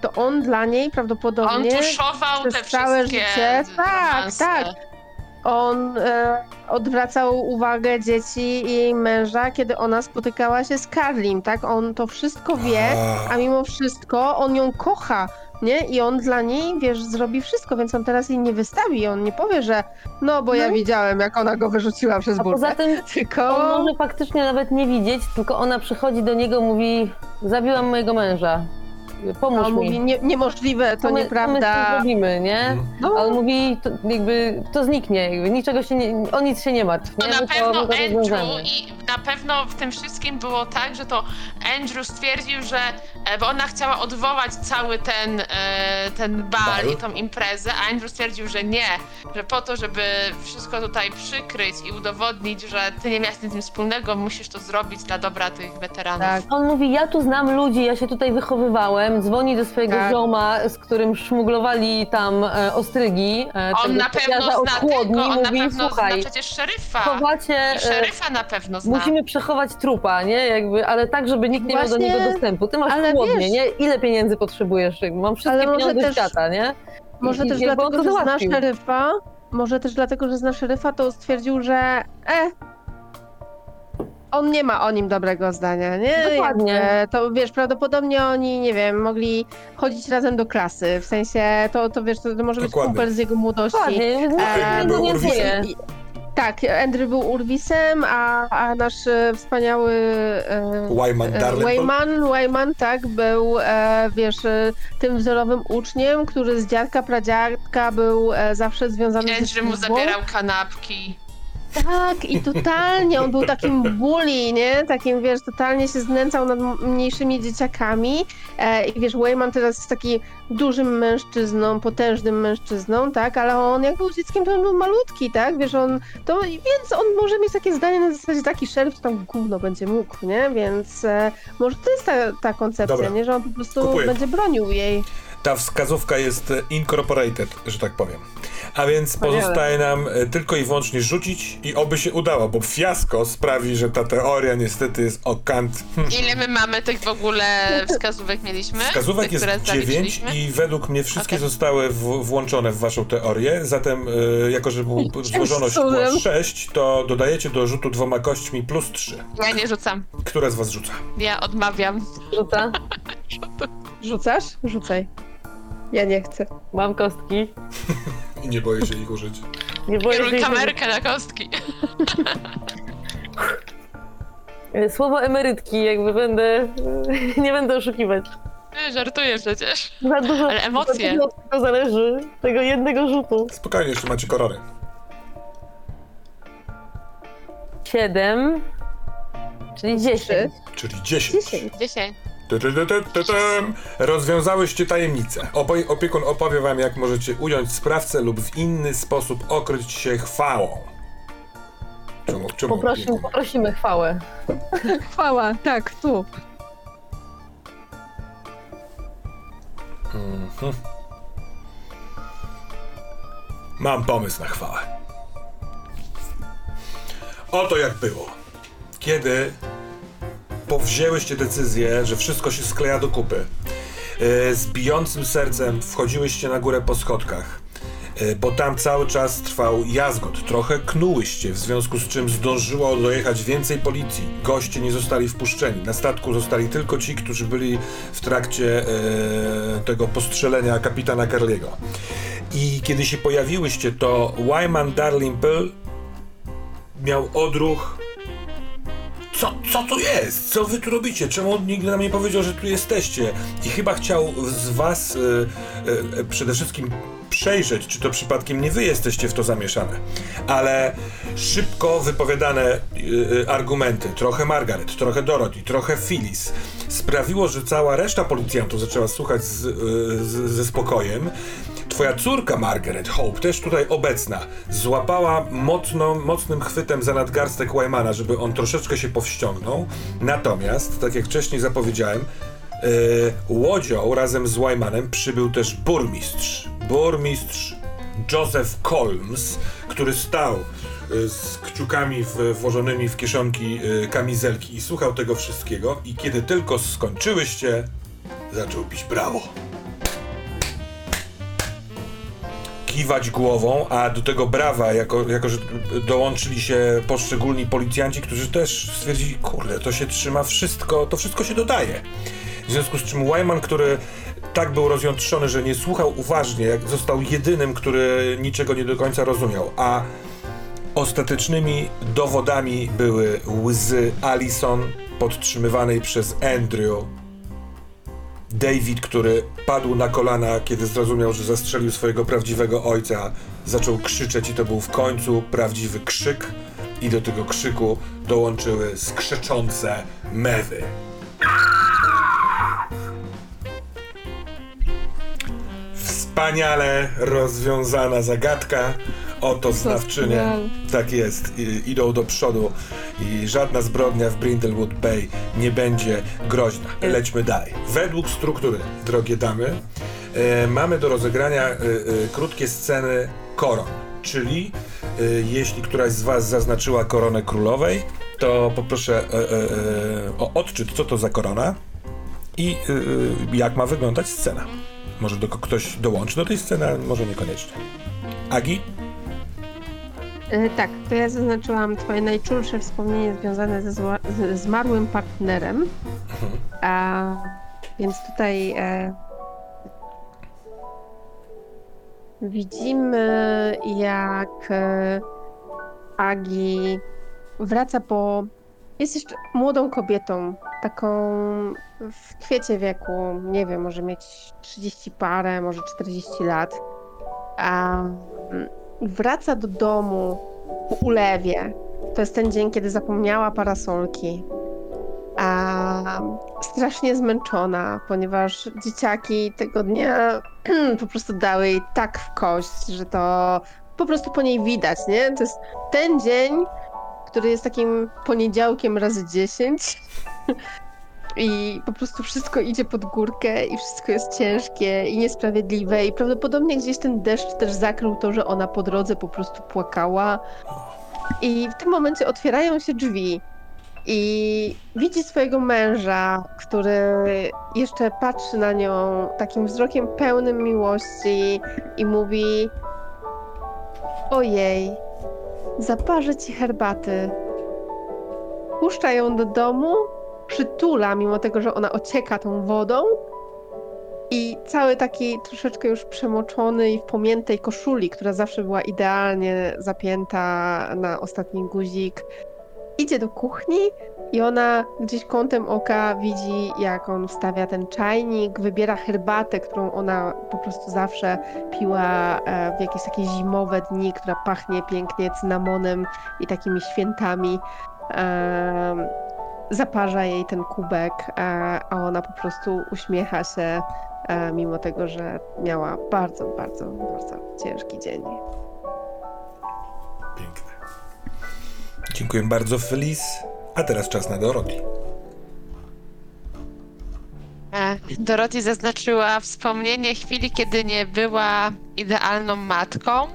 to on dla niej On prawdopodobnie tuszował przez te całe wszystkie życie- tak, tak. On e, odwracał uwagę dzieci i jej męża, kiedy ona spotykała się z Karlim, tak? On to wszystko wie, A. mimo wszystko on ją kocha, nie? I on dla niej, wiesz, zrobi wszystko, więc on teraz jej nie wystawi, on nie powie, że no, bo ja No. widziałem, jak ona go wyrzuciła przez A burtę. poza tym Tylko... on może faktycznie nawet nie widzieć, tylko ona przychodzi do niego mówi zabiłam mojego męża, pomóż on mi. mówi, nie, niemożliwe, to Co my- nieprawda. zrobimy, nie? No, A on mówi, to, jakby to zniknie, jakby niczego się nie, o nic się nie martw, To nie? na My pewno to Andrew i na pewno w tym wszystkim było tak, że to Andrew stwierdził, że e, bo ona chciała odwołać cały ten, e, ten bal, Bal. i tą imprezę, a Andrew stwierdził, że nie, że po to, żeby wszystko tutaj przykryć i udowodnić, że ty nie miałeś nic z tym wspólnego, musisz to zrobić dla dobra tych weteranów. tak. On mówi, ja tu znam ludzi, ja się tutaj wychowywałem, dzwoni do swojego Tak. zioma, z którym szmuglowali tam e, ostrygi. E, On na pewno zna chłodni, tego, on na mówi, pewno słuchaj, zna przecież szeryfa. chowacie, I e, szeryfa na pewno zna. musimy przechować trupa, nie? Jakby, ale tak, żeby nikt nie miał do niego dostępu. Ty masz ale chłodnie, wiesz- nie? Ile pieniędzy potrzebujesz? Mam wszystkie Ale może pieniądze też- świata, nie? Może I- też dlatego, że zna szeryfa, może też dlatego, że zna szeryfa, to stwierdził, że e, on nie ma o nim dobrego zdania, nie? Dokładnie. Jakby, to wiesz, prawdopodobnie oni, nie wiem, mogli chodzić razem do klasy, w sensie, to, to wiesz, to, to może być Dokładnie. kumpel z jego młodości. Dokładnie, był tego nie Tak, Andrew był Urwisem, a, a nasz e, wspaniały e, Wyman e? Wayman, Wayman, tak, był, e, wiesz, e, tym wzorowym uczniem, który z dziadka, pradziadka był e, zawsze związany ze Andrew mu zabierał kanapki. Tak, i totalnie, on był takim bully, nie? Takim, wiesz, totalnie się znęcał nad mniejszymi dzieciakami. E, I wiesz, Wayman teraz jest taki dużym mężczyzną, potężnym mężczyzną, tak? Ale on jak był dzieckiem, to on był malutki, tak? Wiesz, on, to, więc on może mieć takie zdanie na zasadzie taki szeryf, to tam gówno będzie mógł, nie? Więc e, może to jest ta, ta koncepcja, Dobra. nie? Że on po prostu Kupuję. będzie bronił jej. Ta wskazówka jest incorporated, że tak powiem. A więc Wspaniale. pozostaje nam e, tylko i wyłącznie rzucić i oby się udało, bo fiasko sprawi, że ta teoria niestety jest o kant. Hmm. Ile my mamy tych w ogóle wskazówek mieliśmy? Wskazówek Tych, jest które 9 zaliczyliśmy? i według mnie wszystkie Okej. zostały w, włączone w waszą teorię. Zatem, e, jako że był, złożoność była cudem. 6, to dodajecie do rzutu dwoma kośćmi plus 3. Ja nie rzucam. Która z was rzuca? Ja odmawiam. Rzuca. Rzucasz? Rzucaj. Ja nie chcę. Mam kostki. I nie boję się ich użyć. Nie boję się Kieruj kamerkę na kostki. Słowo emerytki, jakby będę, nie będę oszukiwać. Nie, Żartuję przecież. Za dużo, Ale emocje. Za dużo od tego zależy, tego jednego rzutu. Spokojnie, jeszcze macie korory. Siedem, czyli dziesięć. Czyli 10. Dziesięć. Dziesięć. Rozwiązałyście tajemnicę. Opoj- opiekun opowie wam, jak możecie ująć sprawcę lub w inny sposób okryć się chwałą. Czemu, czemu Poprosimy, poprosimy chwałę. Chwała, tak, tu. Mhm. Mam pomysł na chwałę. Oto jak było. Kiedy powzięłyście decyzję, że wszystko się skleja do kupy, e, z bijącym sercem wchodziłyście na górę po schodkach, e, bo tam cały czas trwał jazgot. Trochę knułyście, w związku z czym zdążyło dojechać więcej policji. Goście nie zostali wpuszczeni. Na statku zostali tylko ci, którzy byli w trakcie e, tego postrzelenia kapitana Carliego. I kiedy się pojawiłyście, to Wyman Darlimple miał odruch co, co tu jest? Co wy tu robicie? Czemu nikt nam nie powiedział, że tu jesteście? I chyba chciał z was e, e, przede wszystkim przejrzeć, czy to przypadkiem nie wy jesteście w to zamieszane. Ale szybko wypowiadane e, argumenty, trochę Margaret, trochę Dorothy, trochę Phyllis, sprawiło, że cała reszta policjantów zaczęła słuchać z, ze spokojem. Twoja córka Margaret Hope, też tutaj obecna, złapała mocno, mocnym chwytem za nadgarstek Wymana, żeby on troszeczkę się powściągnął. Natomiast, tak jak wcześniej zapowiedziałem, yy, łodzią razem z Wymanem przybył też burmistrz. Burmistrz Joseph Colmes, który stał yy, z kciukami włożonymi w kieszonki yy, kamizelki i słuchał tego wszystkiego. I kiedy tylko skończyłyście, zaczął pić brawo. Kiwać głową, a do tego brawa, jako, jako że dołączyli się poszczególni policjanci, którzy też stwierdzili, kurde, to się trzyma wszystko, to wszystko się dodaje. W związku z czym Wyman, który tak był rozjątrzony, że nie słuchał uważnie, jak został jedynym, który niczego nie do końca rozumiał, a ostatecznymi dowodami były łzy Alison podtrzymywanej przez Andrew David, który padł na kolana, kiedy zrozumiał, że zastrzelił swojego prawdziwego ojca, zaczął krzyczeć i to był w końcu prawdziwy krzyk i do tego krzyku dołączyły skrzeczące mewy. Wspaniale rozwiązana zagadka. Oto znawczynie. Tak jest. I, idą do przodu i żadna zbrodnia w Brindlewood Bay nie będzie groźna. Lećmy dalej. Według struktury, drogie damy, e, mamy do rozegrania e, e, krótkie sceny koron. Czyli e, jeśli któraś z Was zaznaczyła koronę królowej, to poproszę e, e, o odczyt, co to za korona i jak ma wyglądać scena. Może do, ktoś dołączy do tej sceny, a może niekoniecznie. Agi? E, tak, to ja zaznaczyłam twoje najczulsze wspomnienie związane ze zła- z zmarłym partnerem. A, więc tutaj e, widzimy, jak e, Agi wraca po. Jest jeszcze młodą kobietą, taką w kwiecie wieku, nie wiem, może mieć 30 parę, może 40 lat. A wraca do domu po ulewie. To jest ten dzień, kiedy zapomniała parasolki. A strasznie zmęczona, ponieważ dzieciaki tego dnia po prostu dały jej tak w kość, że to po prostu po niej widać, nie? To jest ten dzień, który jest takim poniedziałkiem razy 10. I po prostu wszystko idzie pod górkę i wszystko jest ciężkie i niesprawiedliwe i prawdopodobnie gdzieś ten deszcz też zakrył to, że ona po drodze po prostu płakała. I w tym momencie otwierają się drzwi i widzi swojego męża, który jeszcze patrzy na nią takim wzrokiem pełnym miłości i mówi: Ojej, zaparzę ci herbaty. Puszcza ją do domu, przytula, mimo tego, że ona ocieka tą wodą. I cały taki troszeczkę już przemoczony i w pomiętej koszuli, która zawsze była idealnie zapięta na ostatni guzik, idzie do kuchni i ona gdzieś kątem oka widzi, jak on wstawia ten czajnik, wybiera herbatę, którą ona po prostu zawsze piła e, w jakieś takie zimowe dni, która pachnie pięknie cynamonem i takimi świętami. Zaparza jej ten kubek, e, a ona po prostu uśmiecha się, e, mimo tego, że miała bardzo, bardzo, bardzo ciężki dzień. Piękne. Dziękuję. Dziękuję bardzo, Feliz. A teraz czas na Dorothy. E, Dorothy zaznaczyła wspomnienie chwili, kiedy nie była idealną matką.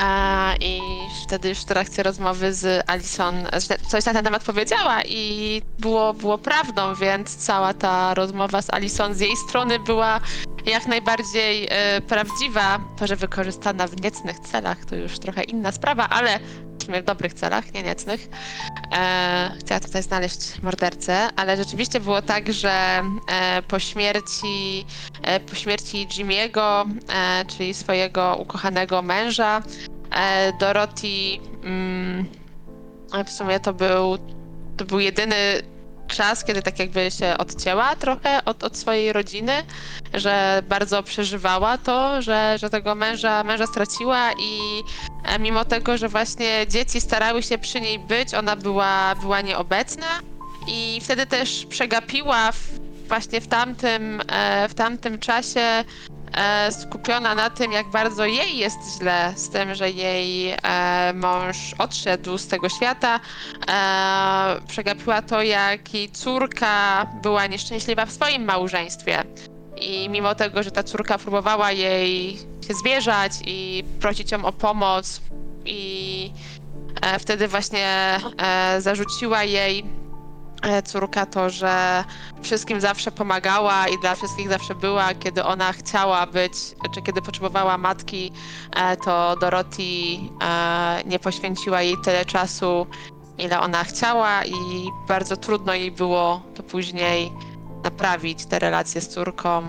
A, I wtedy już w trakcie rozmowy z Alison coś na ten temat powiedziała i było, było prawdą, więc cała ta rozmowa z Alison z jej strony była jak najbardziej e, prawdziwa. To, że wykorzystana w niecnych celach, to już trochę inna sprawa, ale w w dobrych celach, nie niecnych. E, chciała tutaj znaleźć mordercę, ale rzeczywiście było tak, że e, po śmierci, e, po śmierci Jimiego, e, czyli swojego ukochanego męża, e, Dorothy mm, w sumie to był, to był jedyny czas, kiedy tak jakby się odcięła trochę od, od swojej rodziny, że bardzo przeżywała to, że, że tego męża, męża straciła i e, mimo tego, że właśnie dzieci starały się przy niej być, ona była, była nieobecna i wtedy też przegapiła w, właśnie w tamtym, e, w tamtym czasie skupiona na tym, jak bardzo jej jest źle z tym, że jej e, mąż odszedł z tego świata. E, przegapiła to, jak jej córka była nieszczęśliwa w swoim małżeństwie. I mimo tego, że ta córka próbowała jej się zwierzać i prosić ją o pomoc, i e, wtedy właśnie e, zarzuciła jej e, córka to, że wszystkim zawsze pomagała i dla wszystkich zawsze była, kiedy ona chciała być, czy kiedy potrzebowała matki, e, to Dorothy e, nie poświęciła jej tyle czasu, ile ona chciała i bardzo trudno jej było to później naprawić, te relacje z córką,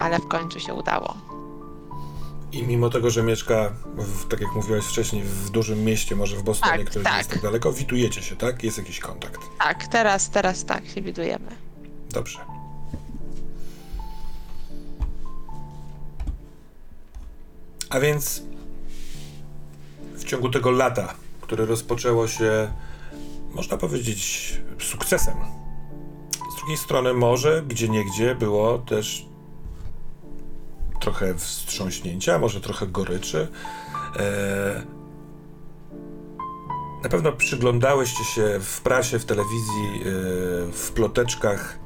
ale w końcu się udało. I mimo tego, że mieszka, w, tak jak mówiłaś wcześniej, w dużym mieście, może w Bostonie, Tak, które nie tak. jest tak daleko, witujecie się, tak? Jest jakiś kontakt. Tak, teraz, teraz tak się widujemy. Dobrze. A więc w ciągu tego lata, które rozpoczęło się, można powiedzieć, sukcesem. Z drugiej strony, może gdzie niegdzie było też trochę wstrząśnięcia, może trochę goryczy. E, na pewno przyglądałyście się w prasie, w telewizji, e, w ploteczkach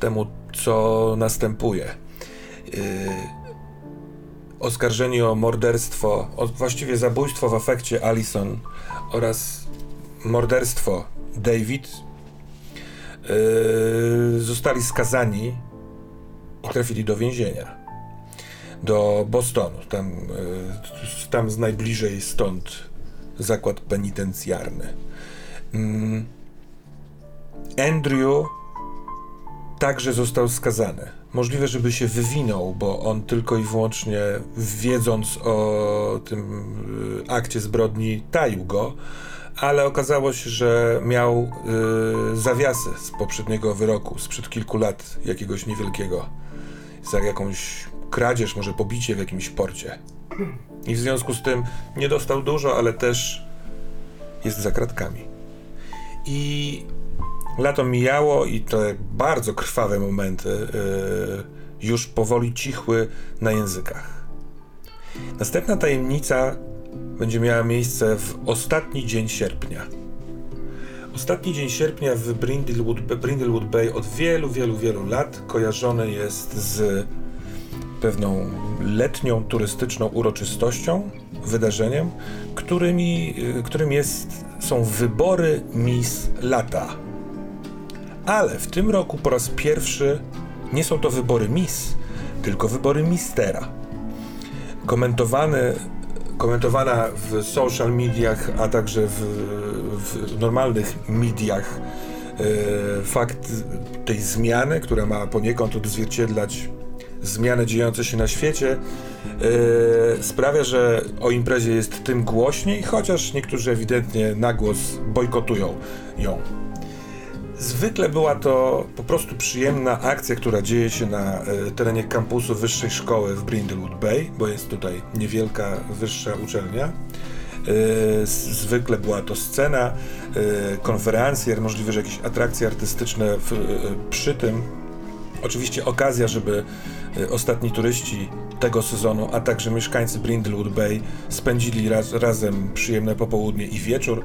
temu, co następuje. Yy, oskarżeni o morderstwo, o właściwie zabójstwo w afekcie Alison oraz morderstwo David zostali skazani i trafili do więzienia. Do Bostonu. Tam, yy, tam z najbliżej stąd zakład penitencjarny. Mm. Andrew także został skazany. Możliwe, żeby się wywinął, bo on tylko i wyłącznie wiedząc o tym y, akcie zbrodni taił go, ale okazało się, że miał y, zawiasy z poprzedniego wyroku, sprzed kilku lat, jakiegoś niewielkiego, za jakąś kradzież, może pobicie w jakimś porcie. I w związku z tym nie dostał dużo, ale też jest za kratkami. I Lato mijało i te bardzo krwawe momenty yy, już powoli cichły na językach. Następna tajemnica będzie miała miejsce w ostatni dzień sierpnia. Ostatni dzień sierpnia w Brindlewood, Brindlewood Bay od wielu, wielu, wielu lat kojarzony jest z pewną letnią turystyczną uroczystością, wydarzeniem, którymi, yy, którym jest, są wybory Miss Lata. Ale w tym roku po raz pierwszy nie są to wybory Miss, tylko wybory Mistera. Komentowany, komentowana w social mediach, a także w, w normalnych mediach e, fakt tej zmiany, która ma poniekąd odzwierciedlać zmiany dziejące się na świecie, e, sprawia, że o imprezie jest tym głośniej, chociaż niektórzy ewidentnie na głos bojkotują ją. Zwykle była to po prostu przyjemna akcja, która dzieje się na e, terenie kampusu wyższej szkoły w Brindlewood Bay, bo jest tutaj niewielka wyższa uczelnia. E, zwykle była to scena, e, konferencje, możliwe, że jakieś atrakcje artystyczne w, przy tym Oczywiście okazja, żeby y, ostatni turyści tego sezonu, a także mieszkańcy Brindlewood Bay spędzili raz, razem przyjemne popołudnie i wieczór,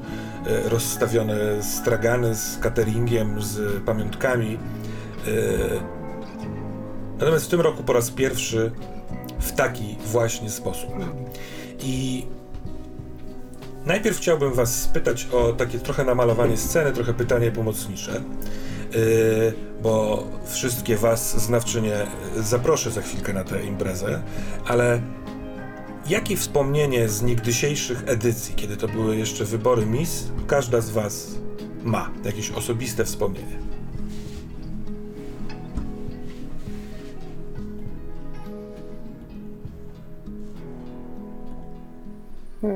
y, rozstawione stragany z cateringiem, z pamiątkami. Y, Natomiast w tym roku po raz pierwszy w taki właśnie sposób. I najpierw chciałbym Was spytać o takie trochę namalowanie sceny, trochę pytanie pomocnicze. Yy, bo wszystkie Was, znawczynie, zaproszę za chwilkę na tę imprezę, ale jakie wspomnienie z niegdysiejszych edycji, kiedy to były jeszcze wybory Miss, każda z Was ma? Jakieś osobiste wspomnienie? To,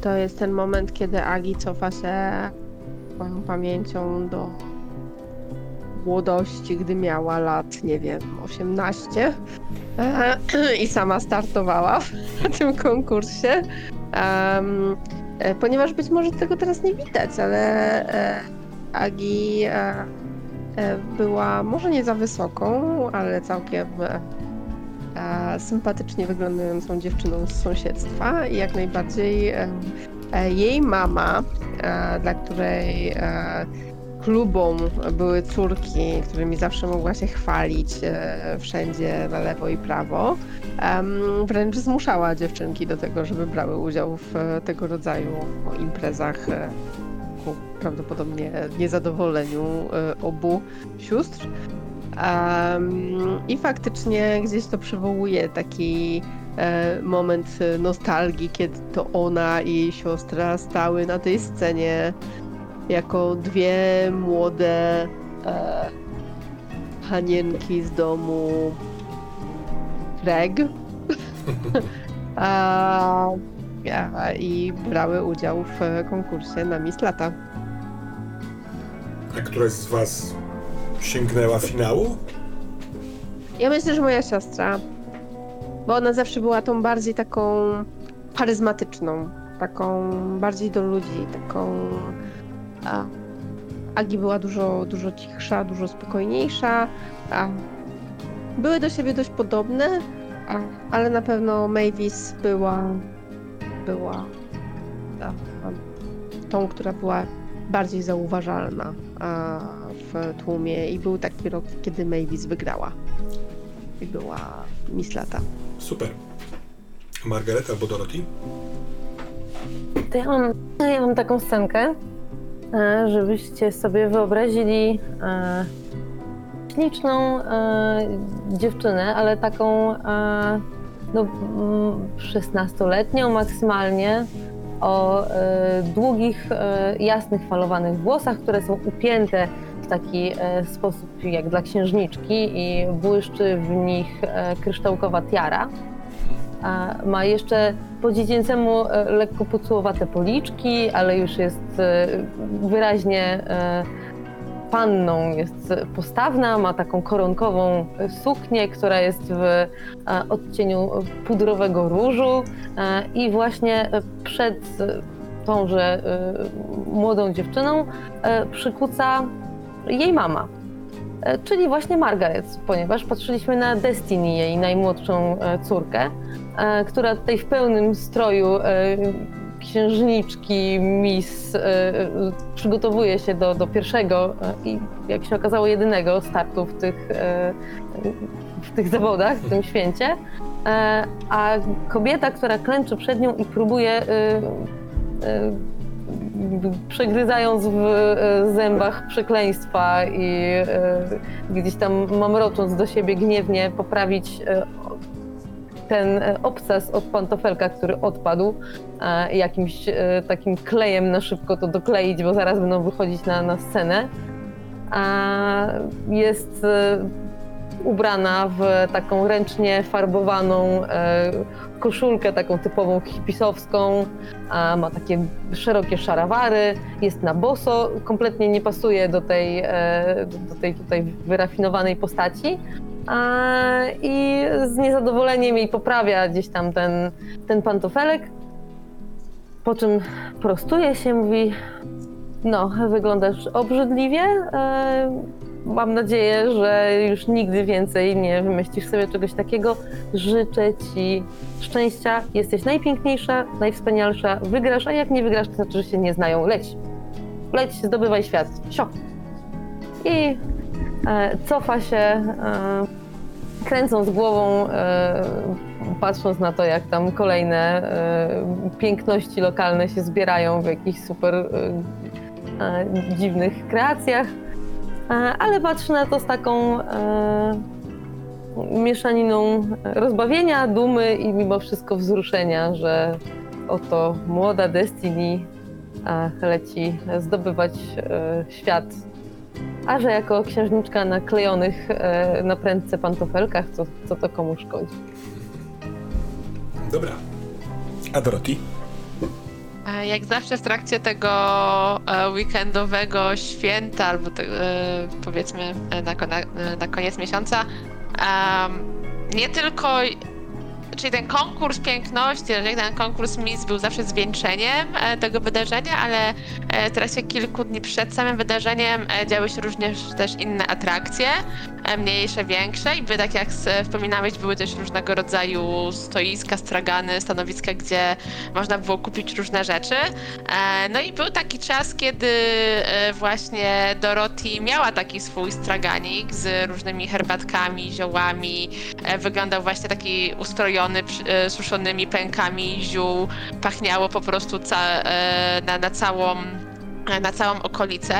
to jest ten moment, kiedy Agi cofa się swoją pamięcią do młodości, gdy miała lat, nie wiem, 18 e, i sama startowała w tym konkursie. E, ponieważ być może tego teraz nie widać, ale e, Agi była może nie za wysoką, ale całkiem sympatycznie wyglądającą dziewczyną z sąsiedztwa i jak najbardziej e, e, jej mama, e, dla której klubą były córki, którymi zawsze mogła się chwalić wszędzie na lewo i prawo, wręcz zmuszała dziewczynki do tego, żeby brały udział w tego rodzaju imprezach e, ku prawdopodobnie niezadowoleniu obu sióstr. Em, I faktycznie gdzieś to przywołuje taki e, moment e, nostalgii, kiedy to ona i jej siostra stały na tej scenie jako dwie młode e, panienki z domu Greg. A, a, I brały udział w konkursie na Miss Lata. A któraś z Was sięgnęła finału? Ja myślę, że moja siostra, bo ona zawsze była tą bardziej taką charyzmatyczną, taką bardziej do ludzi, taką. A, Agi była dużo, dużo cichsza, dużo spokojniejsza. A, były do siebie dość podobne, a, ale na pewno Mavis była. była. A, tą, która była bardziej zauważalna w tłumie i był taki rok, kiedy Mavis wygrała i była Miss Lata. Super. Margaret albo Dorothy? To ja mam, ja mam taką scenkę, e, żebyście sobie wyobrazili e, śliczną e, dziewczynę, ale taką no, mm, 16-letnią maksymalnie, o e, długich, e, jasnych, falowanych włosach, które są upięte w taki e, sposób jak dla księżniczki i błyszczy w nich kryształkowa tiara. Ma jeszcze po dziecięcemu lekko pucułowate policzki, ale już jest wyraźnie panną, jest postawna, ma taką koronkową suknię, która jest w e, odcieniu pudrowego różu e, i właśnie przed tąże e, młodą dziewczyną przykuca jej mama. Czyli właśnie Margaret, ponieważ patrzyliśmy na Destiny, jej najmłodszą córkę, która tutaj w pełnym stroju księżniczki, Miss e, e, przygotowuje się do, do pierwszego e, i jak się okazało jedynego startu w tych, e, w tych zawodach, w tym święcie. A kobieta, która klęczy przed nią i próbuje przegryzając w zębach przekleństwa i gdzieś tam mamrocząc do siebie gniewnie poprawić ten e, obcas od pantofelka, który odpadł, jakimś e, takim klejem na szybko to dokleić, bo zaraz będą wychodzić na, na scenę. A jest e, ubrana w taką ręcznie farbowaną koszulkę, taką typową hipisowską, ma takie szerokie szarawary, jest na boso, kompletnie nie pasuje do tej, do tej tutaj wyrafinowanej postaci. I z niezadowoleniem jej poprawia gdzieś tam ten, ten pantofelek, po czym prostuje się, mówi No, wyglądasz obrzydliwie. E, Mam nadzieję, że już nigdy więcej nie wymyślisz sobie czegoś takiego. Życzę ci szczęścia. Jesteś najpiękniejsza, najwspanialsza. Wygrasz, a jak nie wygrasz, to znaczy, że się nie znają. Leć. Leć, zdobywaj świat. Sio. I cofa się, e, kręcąc głową, e, patrząc na to, jak tam kolejne e, piękności lokalne się zbierają w jakichś super e, e, dziwnych kreacjach, e, ale patrzy na to z taką e, mieszaniną rozbawienia, dumy i mimo wszystko wzruszenia, że oto młoda Destiny e, leci zdobywać e, świat. A że jako księżniczka na klejonych e, na prędce pantofelkach, to, to to komu szkodzi? Dobra. A Dorothy? E, Jak zawsze w trakcie tego e, weekendowego święta, albo te, e, powiedzmy na, na, na koniec miesiąca, em, nie tylko, czyli ten konkurs piękności, ten konkurs Miss był zawsze zwieńczeniem e, tego wydarzenia, ale w trakcie kilku dni przed samym wydarzeniem e, działy się również też inne atrakcje, mniejsze, większe i by, tak jak wspominałeś, były też różnego rodzaju stoiska, stragany, stanowiska, gdzie można było kupić różne rzeczy. E, No i był taki czas, kiedy e, właśnie Dorothy miała taki swój straganik z różnymi herbatkami, ziołami. E, Wyglądał właśnie taki ustrojony suszonymi pękami ziół. Pachniało po prostu ca- na, na całą na całą okolicę.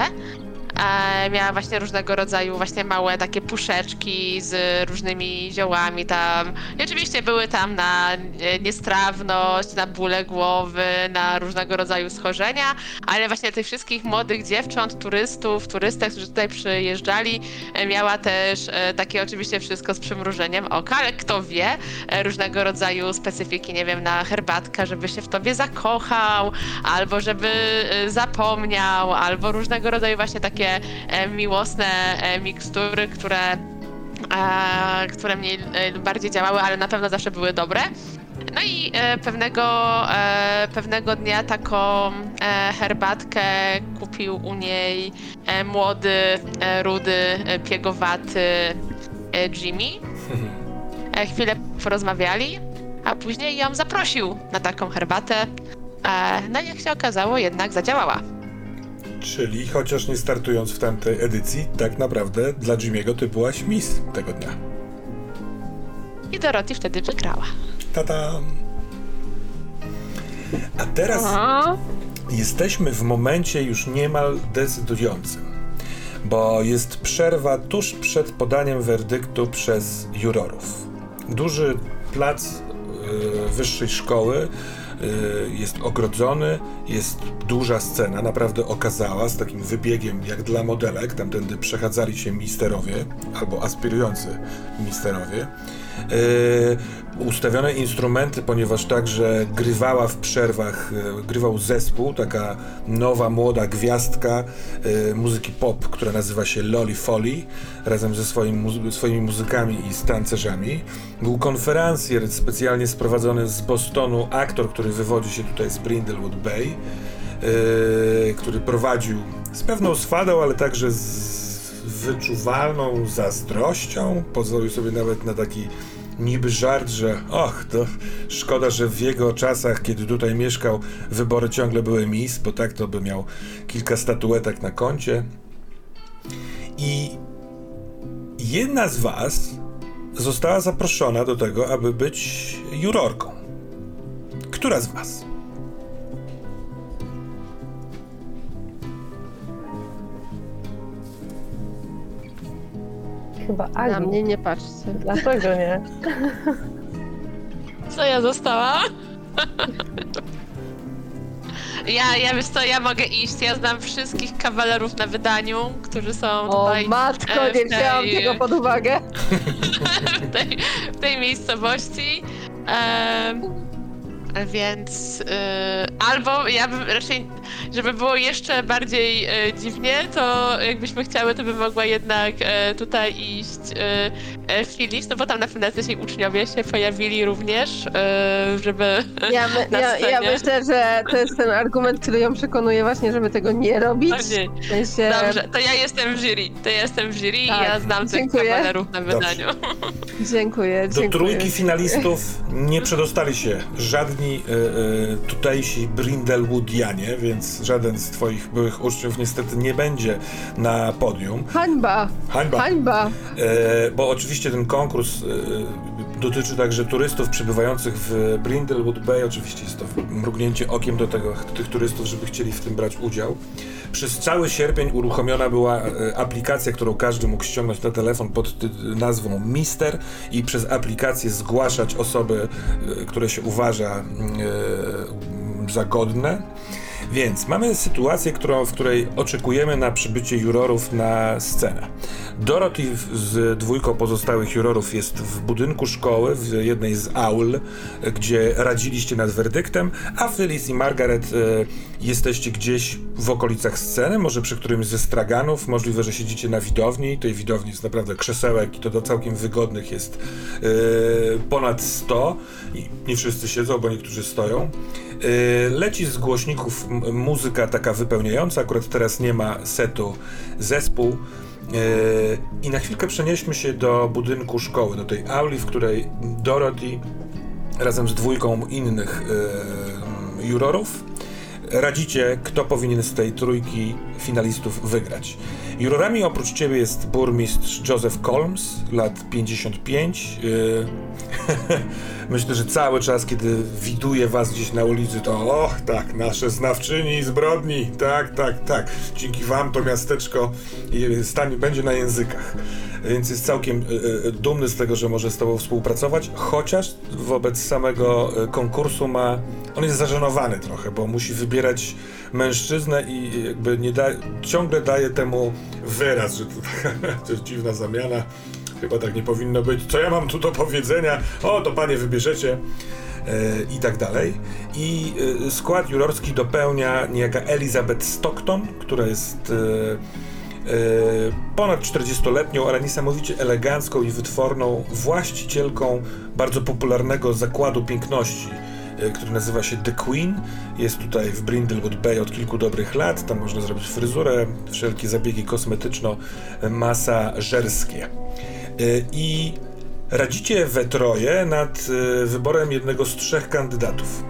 E, miała właśnie różnego rodzaju właśnie małe takie puszeczki z różnymi ziołami tam. I oczywiście były tam na e, niestrawność, na bóle głowy, na różnego rodzaju schorzenia, ale właśnie tych wszystkich młodych dziewcząt, turystów, turystek, którzy tutaj przyjeżdżali, e, miała też e, takie oczywiście wszystko z przymrużeniem oka, ale kto wie, różnego rodzaju specyfiki, nie wiem, na herbatkę, żeby się w tobie zakochał, albo żeby zapomniał, albo różnego rodzaju właśnie takie e, miłosne e, mikstury, które, e, które mniej bardziej działały, ale na pewno zawsze były dobre. No i pewnego, pewnego dnia taką herbatkę kupił u niej młody, rudy, piegowaty Jimmy. Chwilę porozmawiali, a później ją zaprosił na taką herbatę. No i jak się okazało, jednak zadziałała. Czyli chociaż nie startując w tamtej edycji, tak naprawdę dla Jimmy'ego ty byłaś miss tego dnia. I Dorothy wtedy wygrała. Tada! A teraz jesteśmy w momencie już niemal decydującym, bo jest przerwa tuż przed podaniem werdyktu przez jurorów. Duży plac y, wyższej szkoły jest ogrodzony, jest duża scena, naprawdę okazała, z takim wybiegiem jak dla modelek. Tamtędy przechadzali się misterowie albo aspirujący misterowie. Ustawione instrumenty, ponieważ także grywała w przerwach, yy, grywał zespół, taka nowa, młoda gwiazdka yy, muzyki pop, która nazywa się Loli Foley, razem ze swoim, swoimi muzykami i z tancerzami. Był konferencjer specjalnie sprowadzony z Bostonu, aktor, który wywodzi się tutaj z Brindlewood Bay, yy, który prowadził z pewną swadą, ale także z wyczuwalną zazdrością. Pozwolił sobie nawet na taki niby żart, że och, to szkoda, że w jego czasach, kiedy tutaj mieszkał, wybory ciągle były mis, bo tak to by miał kilka statuetek na koncie. I jedna z was została zaproszona do tego, aby być jurorką. Która z was? Chyba Na Agi. mnie nie patrzcie. Dlaczego nie? Co ja zostałam? Ja, ja wiesz co, ja mogę iść. Ja znam wszystkich kawalerów na wydaniu, którzy są O tutaj matko, e, w nie wzięłam tej- tego pod uwagę. w tej, w tej miejscowości. Em, Więc yy, albo ja bym raczej, żeby było jeszcze bardziej yy, dziwnie, to jakbyśmy chciały, to bym mogła jednak yy, tutaj iść yy, yy, Phyllis, no bo tam na pewno jacyś uczniowie się pojawili również, yy, żeby Ja, my, na ja, ja myślę, że to jest ten argument, który ją przekonuje właśnie, żeby tego nie robić. Bardziej. W sensie, Dobrze, to ja jestem w jury, to ja jestem w jury Tak, i ja znam tych dziękuję. kawalerów na Dobrze. wydaniu. Dziękuję, Do dziękuję. trójki finalistów nie przedostali się żadni e, e, tutejsi Brindlewoodianie, więc żaden z twoich byłych uczniów niestety nie będzie na podium. Hańba, Hańba. hańba. E, bo oczywiście ten konkurs e, dotyczy także turystów przebywających w Brindlewood Bay. Oczywiście jest to mrugnięcie okiem do tego, tych turystów, żeby chcieli w tym brać udział. Przez cały sierpień uruchomiona była e, aplikacja, którą każdy mógł ściągnąć na telefon pod nazwą Mister i przez aplikację zgłaszać osoby, e, które się uważa e, za godne. Więc mamy sytuację, którą, w której oczekujemy na przybycie jurorów na scenę. Dorothy z dwójką pozostałych jurorów jest w budynku szkoły, w jednej z aul, gdzie radziliście nad werdyktem, a Phyllis i Margaret e, jesteście gdzieś w okolicach sceny, może przy którymś ze straganów. Możliwe, że siedzicie na widowni. Tej widowni jest naprawdę krzesełek i to do całkiem wygodnych jest e, ponad 100. I nie wszyscy siedzą, bo niektórzy stoją. E, Leci z głośników muzyka taka wypełniająca, akurat teraz nie ma setu zespół. E, I na chwilkę przenieśmy się do budynku szkoły, do tej auli, w której Dorothy razem z dwójką innych e, jurorów radzicie, kto powinien z tej trójki finalistów wygrać. Jurorami oprócz ciebie jest burmistrz Joseph Colmes, lat 55. e, Myślę, że cały czas, kiedy widuje was gdzieś na ulicy, to och, tak, nasze znawczyni zbrodni, tak, tak, tak. Dzięki wam to miasteczko stanie, będzie na językach. Więc jest całkiem e, e, dumny z tego, że może z tobą współpracować, chociaż wobec samego e, konkursu ma, on jest zażenowany trochę, bo musi wybierać mężczyznę i jakby nie da, ciągle daje temu wyraz, że to, jest dziwna zamiana. Chyba tak nie powinno być. Co ja mam tu do powiedzenia? O, to panie wybierzecie. I tak dalej. I skład jurorski dopełnia niejaka Elizabeth Stockton, która jest ponad 40-letnią, ale niesamowicie elegancką i wytworną właścicielką bardzo popularnego zakładu piękności, e, który nazywa się The Queen. Jest tutaj w Brindlewood Bay od kilku dobrych lat. Tam można zrobić fryzurę, wszelkie zabiegi kosmetyczno-masażerskie. Y, I radzicie we troje nad wyborem jednego z trzech kandydatów.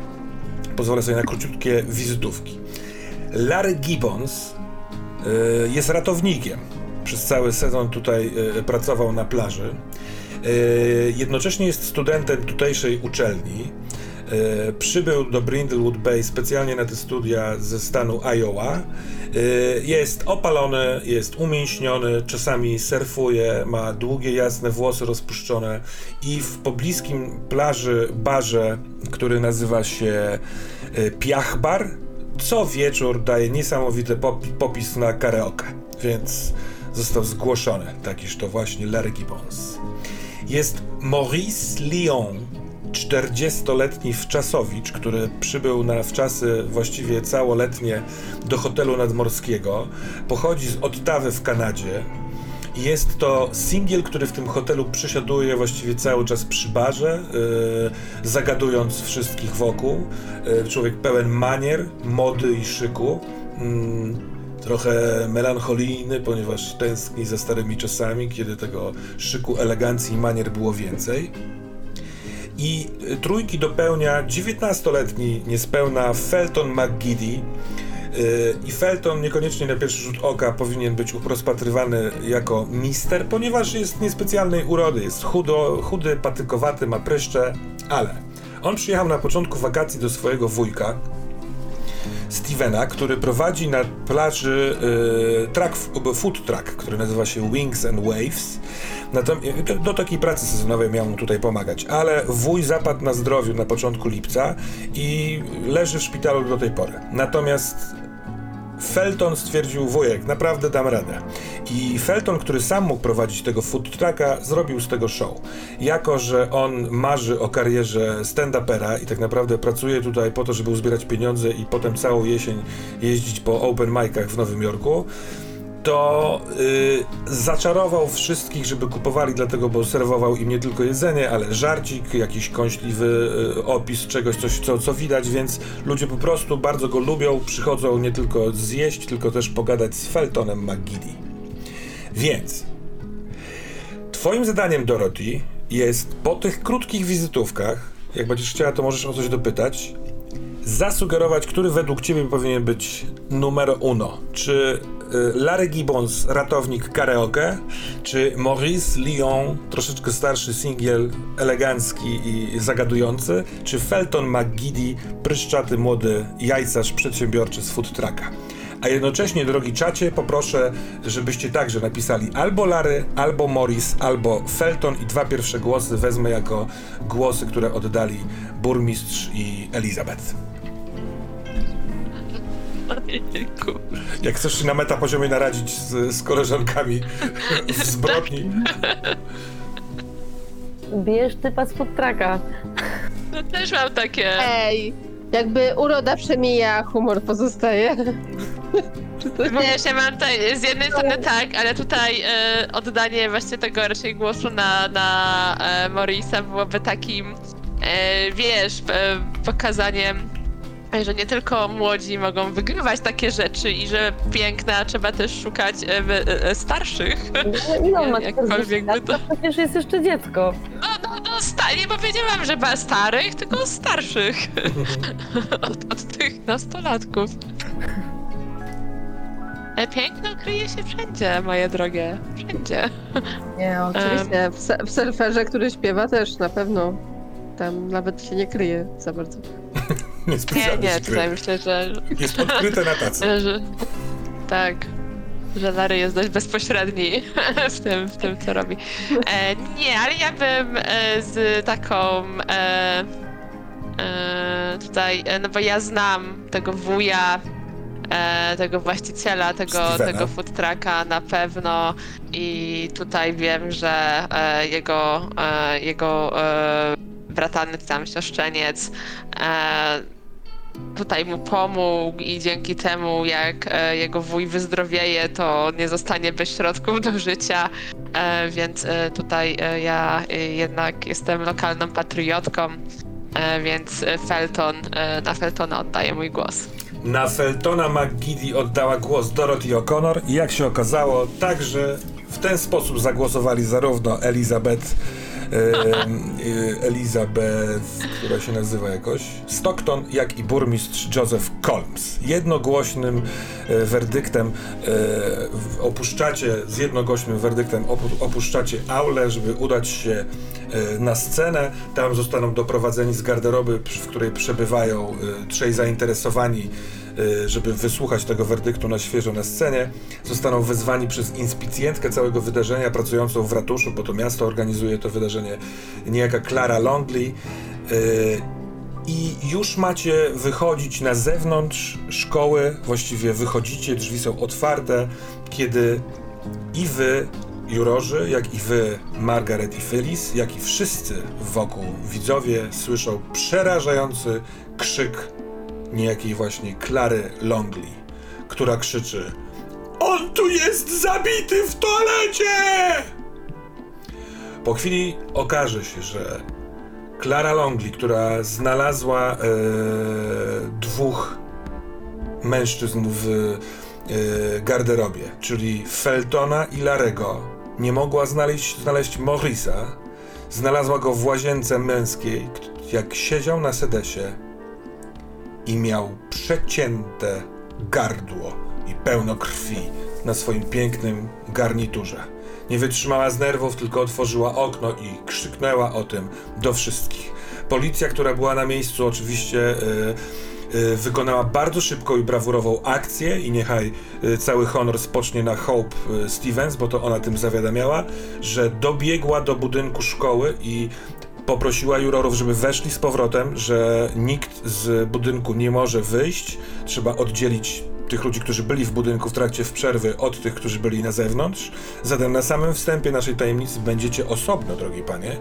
Pozwolę sobie na króciutkie wizytówki. Larry Gibbons jest ratownikiem. Przez cały sezon tutaj y, pracował na plaży. Y, Jednocześnie jest studentem tutejszej uczelni. Przybył do Brindlewood Bay specjalnie na te studia ze stanu Iowa. Jest opalony, jest umięśniony, czasami surfuje, ma długie, jasne włosy rozpuszczone i w pobliskim plaży barze, który nazywa się Piach Bar, co wieczór daje niesamowity pop- popis na karaoke, więc został zgłoszony, takiż to właśnie Larry Gibbons. Jest Maurice Lyon, 40-letni wczasowicz, który przybył na wczasy właściwie całoletnie do hotelu nadmorskiego. Pochodzi z Ottawy w Kanadzie. Jest to singiel, który w tym hotelu przysiaduje właściwie cały czas przy barze, yy, zagadując wszystkich wokół. Yy, człowiek pełen manier, mody i szyku. Mm, trochę melancholijny, ponieważ tęskni za starymi czasami, kiedy tego szyku, elegancji i manier było więcej. I trójki dopełnia 19-letni niespełna Felton McGiddy. Y, I Felton niekoniecznie na pierwszy rzut oka powinien być rozpatrywany jako mister, ponieważ jest niespecjalnej urody. Jest chudo, chudy, patykowaty, ma pryszcze, ale on przyjechał na początku wakacji do swojego wujka, Stevena, który prowadzi na plaży y, track, food truck, który nazywa się Wings and Waves. Natom- do, do takiej pracy sezonowej miał mu tutaj pomagać, ale wuj zapadł na zdrowiu na początku lipca i leży w szpitalu do tej pory. Natomiast Felton stwierdził, wujek, naprawdę dam radę. I Felton, który sam mógł prowadzić tego food trucka, zrobił z tego show. Jako, że on marzy o karierze stand-upera i tak naprawdę pracuje tutaj po to, żeby uzbierać pieniądze i potem całą jesień jeździć po open micach w Nowym Jorku, to y, zaczarował wszystkich, żeby kupowali, dlatego, bo serwował im nie tylko jedzenie, ale żarcik, jakiś kąśliwy y, opis czegoś, coś, co, co widać, więc ludzie po prostu bardzo go lubią, przychodzą nie tylko zjeść, tylko też pogadać z Feltonem McGiddy. Więc twoim zadaniem, Dorothy, jest po tych krótkich wizytówkach, jak będziesz chciała, to możesz o coś dopytać, zasugerować, który według ciebie powinien być numero uno. Czy Larry Gibbons, ratownik karaoke, czy Maurice Lyon, troszeczkę starszy singiel, elegancki i zagadujący, czy Felton McGiddy, pryszczaty młody jajcarz przedsiębiorczy z food trucka. A jednocześnie, drogi czacie, poproszę, żebyście także napisali albo Larry, albo Morris, albo Felton i dwa pierwsze głosy wezmę jako głosy, które oddali burmistrz i Elizabeth. Jak chcesz się na metapoziomie naradzić z, z koleżankami w zbrodni, Bierz typa z trucka. No też mam takie. Ej, jakby uroda przemija, humor pozostaje. Wiesz, ja mam tutaj z jednej strony tak, ale tutaj e, oddanie właśnie tego raczej głosu na, na e, Morisa byłoby takim, e, wiesz, e, pokazaniem, że nie tylko młodzi mogą wygrywać takie rzeczy i że piękna trzeba też szukać e, w, e, starszych. No, ile on ma Jakkolwiek 40 lat? by to- To przecież jest jeszcze dziecko. No, no, no, sta- nie powiedziałam, że ba starych, tylko starszych. od, od tych nastolatków. E, Piękno kryje się wszędzie, moje drogie. Wszędzie. Nie, oczywiście. W, se- w surferze, który śpiewa też na pewno. Tam nawet się nie kryje za bardzo. nie Nie, nie, tutaj myślę, że, Jest odkryte na tacy. że tak, że Larry jest dość bezpośredni w tym, w tym co robi. E, nie, ale ja bym e, z taką e, e, tutaj, e, no bo ja znam tego wuja, e, tego właściciela, tego, Stevena. tego food trucka na pewno i tutaj wiem, że e, jego, e, jego e, bratany, tam siostrzeniec e, tutaj mu pomógł i dzięki temu, jak e, jego wuj wyzdrowieje, to nie zostanie bez środków do życia. E, więc e, tutaj e, ja e, jednak jestem lokalną patriotką, e, więc Felton, e, na Feltona oddaję mój głos. Na Feltona McGiddy oddała głos Dorothy O'Connor i jak się okazało, także w ten sposób zagłosowali zarówno Elizabeth, Elizabeth, która się nazywa jakoś, Stockton, jak i burmistrz Joseph Colmes. Jednogłośnym e, werdyktem e, opuszczacie, z jednogłośnym werdyktem opu- opuszczacie aulę, żeby udać się e, na scenę. Tam zostaną doprowadzeni z garderoby, w której przebywają trzej zainteresowani y, żeby wysłuchać tego werdyktu na świeżo na scenie. Zostaną wezwani przez inspicjentkę całego wydarzenia, pracującą w ratuszu, bo to miasto organizuje to wydarzenie, niejaka Clara Longley. Y, I już macie wychodzić na zewnątrz szkoły, właściwie wychodzicie, drzwi są otwarte, kiedy i wy, jurorzy, jak i wy, Margaret i Phyllis, jak i wszyscy wokół widzowie słyszą przerażający krzyk niejakiej właśnie Klary Longley, która krzyczy On tu jest zabity w toalecie! Po chwili okaże się, że Klara Longley, która znalazła e, dwóch mężczyzn w e, garderobie, czyli Feltona i Larego, nie mogła znaleźć, znaleźć Morrisa, znalazła go w łazience męskiej, jak siedział na sedesie i miał przecięte gardło i pełno krwi na swoim pięknym garniturze. Nie wytrzymała z nerwów, tylko otworzyła okno i krzyknęła o tym do wszystkich. Policja, która była na miejscu, oczywiście y, y, wykonała bardzo szybką i brawurową akcję i niechaj y, cały honor spocznie na Hope Stevens, bo to ona tym zawiadamiała, że dobiegła do budynku szkoły i poprosiła jurorów, żeby weszli z powrotem, że nikt z budynku nie może wyjść. Trzeba oddzielić tych ludzi, którzy byli w budynku w trakcie w przerwy od tych, którzy byli na zewnątrz. Zatem na samym wstępie naszej tajemnicy będziecie osobno, drogi panie.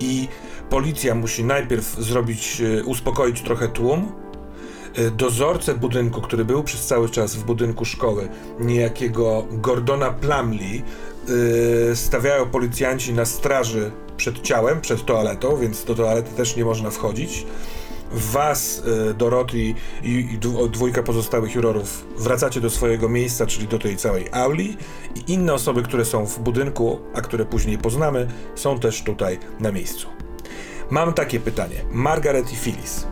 I policja musi najpierw zrobić, e, uspokoić trochę tłum, E, dozorcę budynku, który był przez cały czas w budynku szkoły, niejakiego Gordona Plumley, yy, stawiają policjanci na straży przed ciałem, przed toaletą, więc do toalety też nie można wchodzić. Was, yy, Dorothy i, i dwójka pozostałych jurorów wracacie do swojego miejsca, czyli do tej całej auli i inne osoby, które są w budynku, a które później poznamy, są też tutaj na miejscu. Mam takie pytanie. Margaret i Phyllis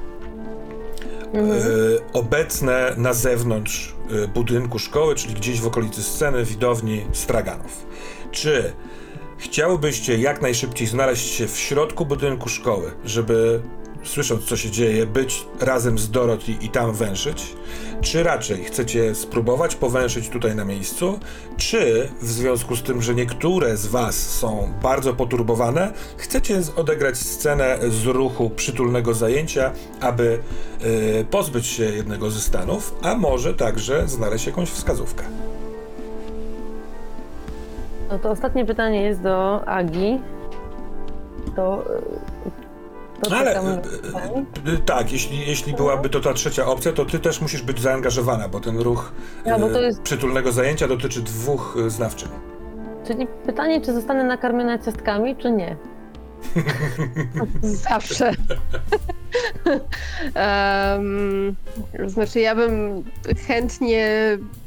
e, obecne na zewnątrz e, budynku szkoły, czyli gdzieś w okolicy sceny, widowni straganów. Czy chciałybyście jak najszybciej znaleźć się w środku budynku szkoły, żeby słysząc co się dzieje, być razem z Dorothy i tam węszyć? Czy raczej chcecie spróbować powęszyć tutaj na miejscu? Czy w związku z tym, że niektóre z was są bardzo poturbowane, chcecie odegrać scenę z ruchu przytulnego zajęcia, aby y, pozbyć się jednego ze stanów, a może także znaleźć jakąś wskazówkę? No to ostatnie pytanie jest do Agi. To. y, to Ale czekam y, y, tak, jeśli, jeśli byłaby to ta trzecia opcja, to ty też musisz być zaangażowana, bo ten ruch Ja, bo to jest- przytulnego zajęcia dotyczy dwóch znawczyń. Czyli pytanie, czy zostanę nakarmiona ciastkami, czy nie? Zawsze. Em, znaczy, ja bym chętnie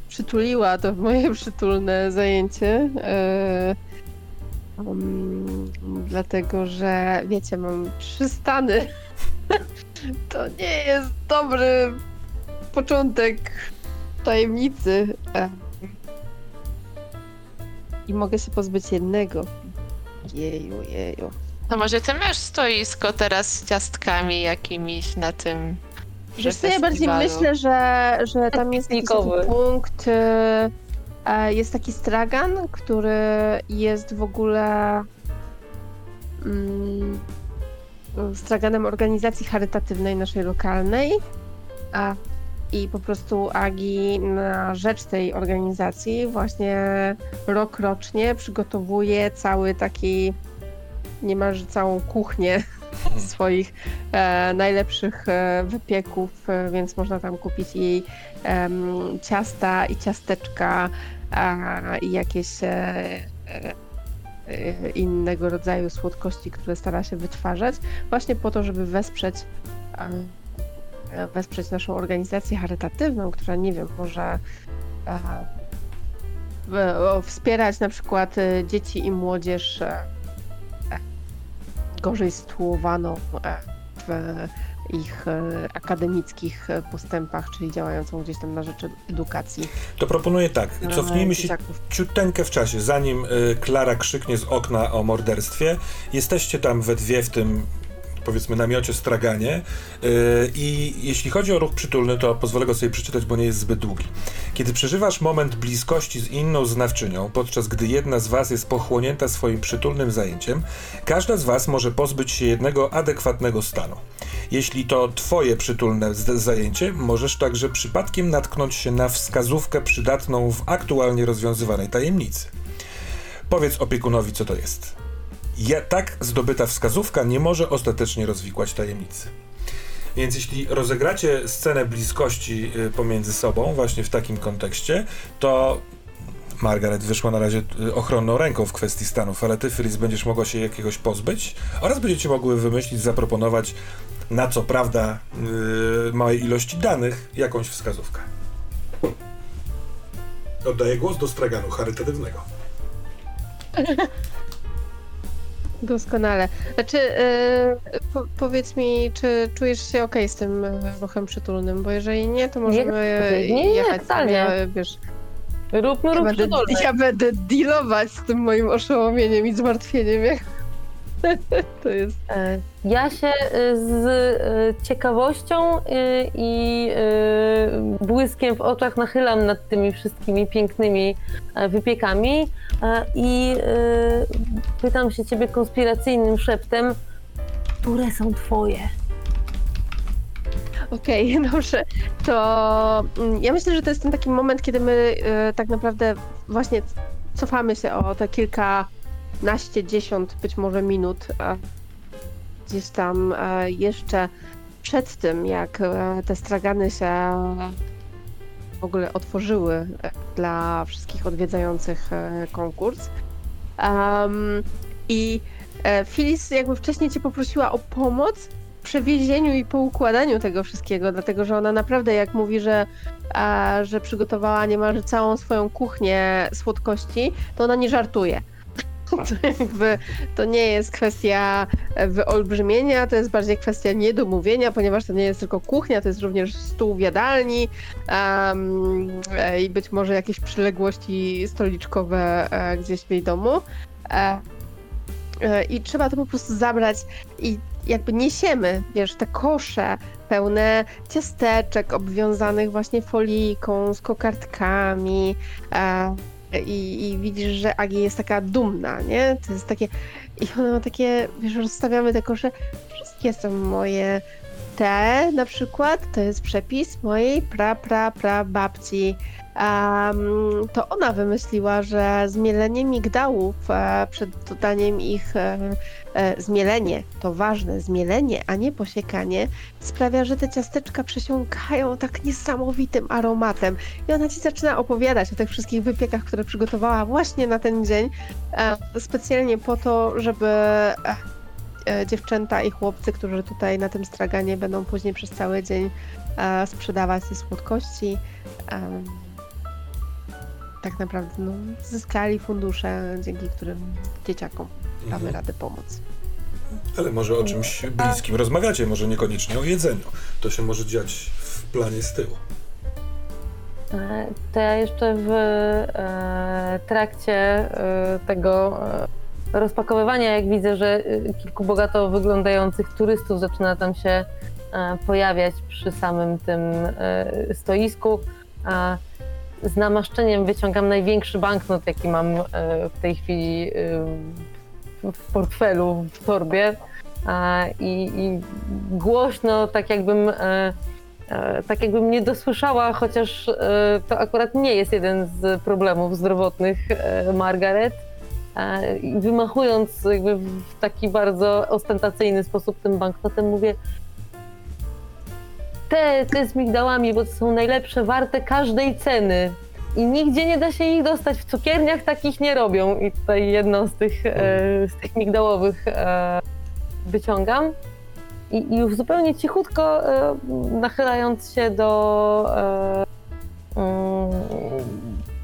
przytuliła to moje przytulne zajęcie. e, em, dlatego, że wiecie, mam trzy stany. to nie jest dobry początek tajemnicy. E, I mogę się pozbyć jednego. Jeju, jeju. To może ty masz stoisko teraz z ciastkami jakimiś na tym. Wiesz co, ja bardziej myślę, że, że tam jest jakiś taki Piknikowy. punkt, e, e, jest taki stragan, który jest w ogóle mm, straganem organizacji charytatywnej naszej lokalnej. A, I po prostu Agi na rzecz tej organizacji właśnie rok rocznie przygotowuje cały taki niemalże całą kuchnię swoich e, najlepszych e, wypieków, e, więc można tam kupić jej ciasta i ciasteczka i jakieś e, e, innego rodzaju słodkości, które stara się wytwarzać, właśnie po to, żeby wesprzeć e, wesprzeć naszą organizację charytatywną, która nie wiem, może wspierać na przykład dzieci i młodzież gorzej sytuowaną e, w ich e, akademickich e, postępach, czyli działającą gdzieś tam na rzecz edukacji. To proponuję tak, e, cofnijmy się ciuteńkę w czasie, zanim y, Klara krzyknie z okna o morderstwie. Jesteście tam we dwie w tym, powiedzmy, namiocie straganie y, i jeśli chodzi o ruch przytulny, to pozwolę go sobie przeczytać, bo nie jest zbyt długi. Kiedy przeżywasz moment bliskości z inną znawczynią, podczas gdy jedna z was jest pochłonięta swoim przytulnym zajęciem, każda z was może pozbyć się jednego adekwatnego stanu. Jeśli to twoje przytulne zajęcie, możesz także przypadkiem natknąć się na wskazówkę przydatną w aktualnie rozwiązywanej tajemnicy. Powiedz opiekunowi, co to jest. Ja, tak zdobyta wskazówka nie może ostatecznie rozwikłać tajemnicy. Więc jeśli rozegracie scenę bliskości y, pomiędzy sobą, właśnie w takim kontekście, to Margaret wyszła na razie y, ochronną ręką w kwestii stanów, ale ty, Phyllis, będziesz mogła się jakiegoś pozbyć oraz będziecie mogły wymyślić, zaproponować na co prawda yy, małej ilości danych jakąś wskazówkę. Oddaję głos do straganu charytatywnego. Doskonale. Znaczy, e, po, powiedz mi, czy czujesz się ok z tym e, ruchem przytulnym, bo jeżeli nie, to możemy e, nie, nie, jechać totalnie. sobie, wiesz, Róbmy ja ruch będę, przytulny. ja będę dealować z tym moim oszołomieniem i zmartwieniem, jak to jest. E, Ja się e, z e, ciekawością i błyskiem w oczach nachylam nad tymi wszystkimi pięknymi wypiekami i pytam się ciebie konspiracyjnym szeptem, które są twoje? Okej, dobrze. To mm, ja myślę, że to jest ten taki moment, kiedy my tak naprawdę właśnie cofamy się o te kilkanaście, dziesiąt być może minut. Gdzieś tam e, jeszcze przed tym, jak e, te stragany się w ogóle otworzyły e, dla wszystkich odwiedzających e, konkurs. Em, I e, Phyllis jakby wcześniej cię poprosiła o pomoc w przewiezieniu i poukładaniu tego wszystkiego, dlatego że ona naprawdę, jak mówi, że, że przygotowała niemalże całą swoją kuchnię słodkości, to ona nie żartuje. To jakby to nie jest kwestia e, wyolbrzymienia, to jest bardziej kwestia niedomówienia, ponieważ to nie jest tylko kuchnia, to jest również stół w jadalni e, i być może jakieś przyległości stoliczkowe e, gdzieś w jej domu. I trzeba to po prostu zabrać i jakby niesiemy, wiesz, te kosze pełne ciasteczek obwiązanych właśnie folijką z kokardkami i, i widzisz, że Agi jest taka dumna, nie? To jest takie i ona ma takie, wiesz, rozstawiamy te kosze, wszystkie są moje. Te na przykład to jest przepis mojej pra, pra, pra babci. Um, to ona wymyśliła, że zmielenie migdałów e, przed dodaniem ich e, e, zmielenie, to ważne, zmielenie, a nie posiekanie, sprawia, że te ciasteczka przesiąkają tak niesamowitym aromatem. I ona ci zaczyna opowiadać o tych wszystkich wypiekach, które przygotowała właśnie na ten dzień, e, specjalnie po to, żeby e, dziewczęta i chłopcy, którzy tutaj na tym straganie będą później przez cały dzień e, sprzedawać te słodkości, e, tak naprawdę no, zyskali fundusze, dzięki którym dzieciakom damy Mhm. radę pomóc. Ale może o czymś bliskim rozmawiacie, może niekoniecznie o jedzeniu. To się może dziać w planie z tyłu. E, To ja jeszcze w e, trakcie e, tego e, rozpakowywania, jak widzę, że e, kilku bogato wyglądających turystów zaczyna tam się e, pojawiać przy samym tym e, stoisku, z namaszczeniem wyciągam największy banknot, jaki mam e, w tej chwili e, w portfelu, w torbie. I, I głośno, tak jakbym tak jakbym nie dosłyszała, chociaż to akurat nie jest jeden z problemów zdrowotnych Margaret. Wymachując jakby w taki bardzo ostentacyjny sposób tym banknotem mówię te, te z migdałami, bo to są najlepsze, warte każdej ceny. I nigdzie nie da się ich dostać. W cukierniach takich nie robią. I tutaj jedną z tych, e, z tych migdałowych e, wyciągam. I, I już zupełnie cichutko, e, nachylając się do, e, mm,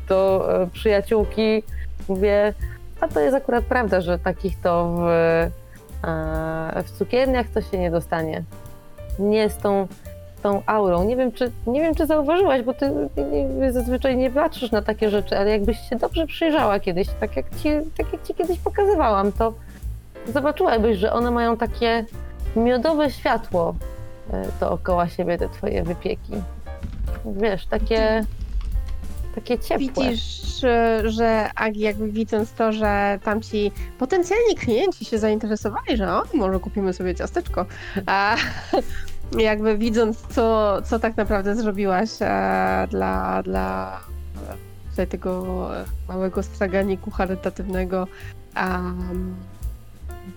do e, przyjaciółki, mówię, a to jest akurat prawda, że takich to w, e, w cukierniach to się nie dostanie. Nie z tą, tą aurą. Nie wiem, czy, nie wiem, czy zauważyłaś, bo ty zazwyczaj nie patrzysz na takie rzeczy, ale jakbyś się dobrze przyjrzała kiedyś, tak jak ci, tak jak ci kiedyś pokazywałam, to zobaczyłabyś, że one mają takie miodowe światło e, dookoła siebie, te twoje wypieki. Wiesz, takie, takie ciepłe. Widzisz, e, że Agi jakby widząc to, że tamci potencjalni klienci się zainteresowali, że o, może kupimy sobie ciasteczko, a jakby widząc co, co tak naprawdę zrobiłaś e, dla, dla e, tego e, małego straganiku charytatywnego,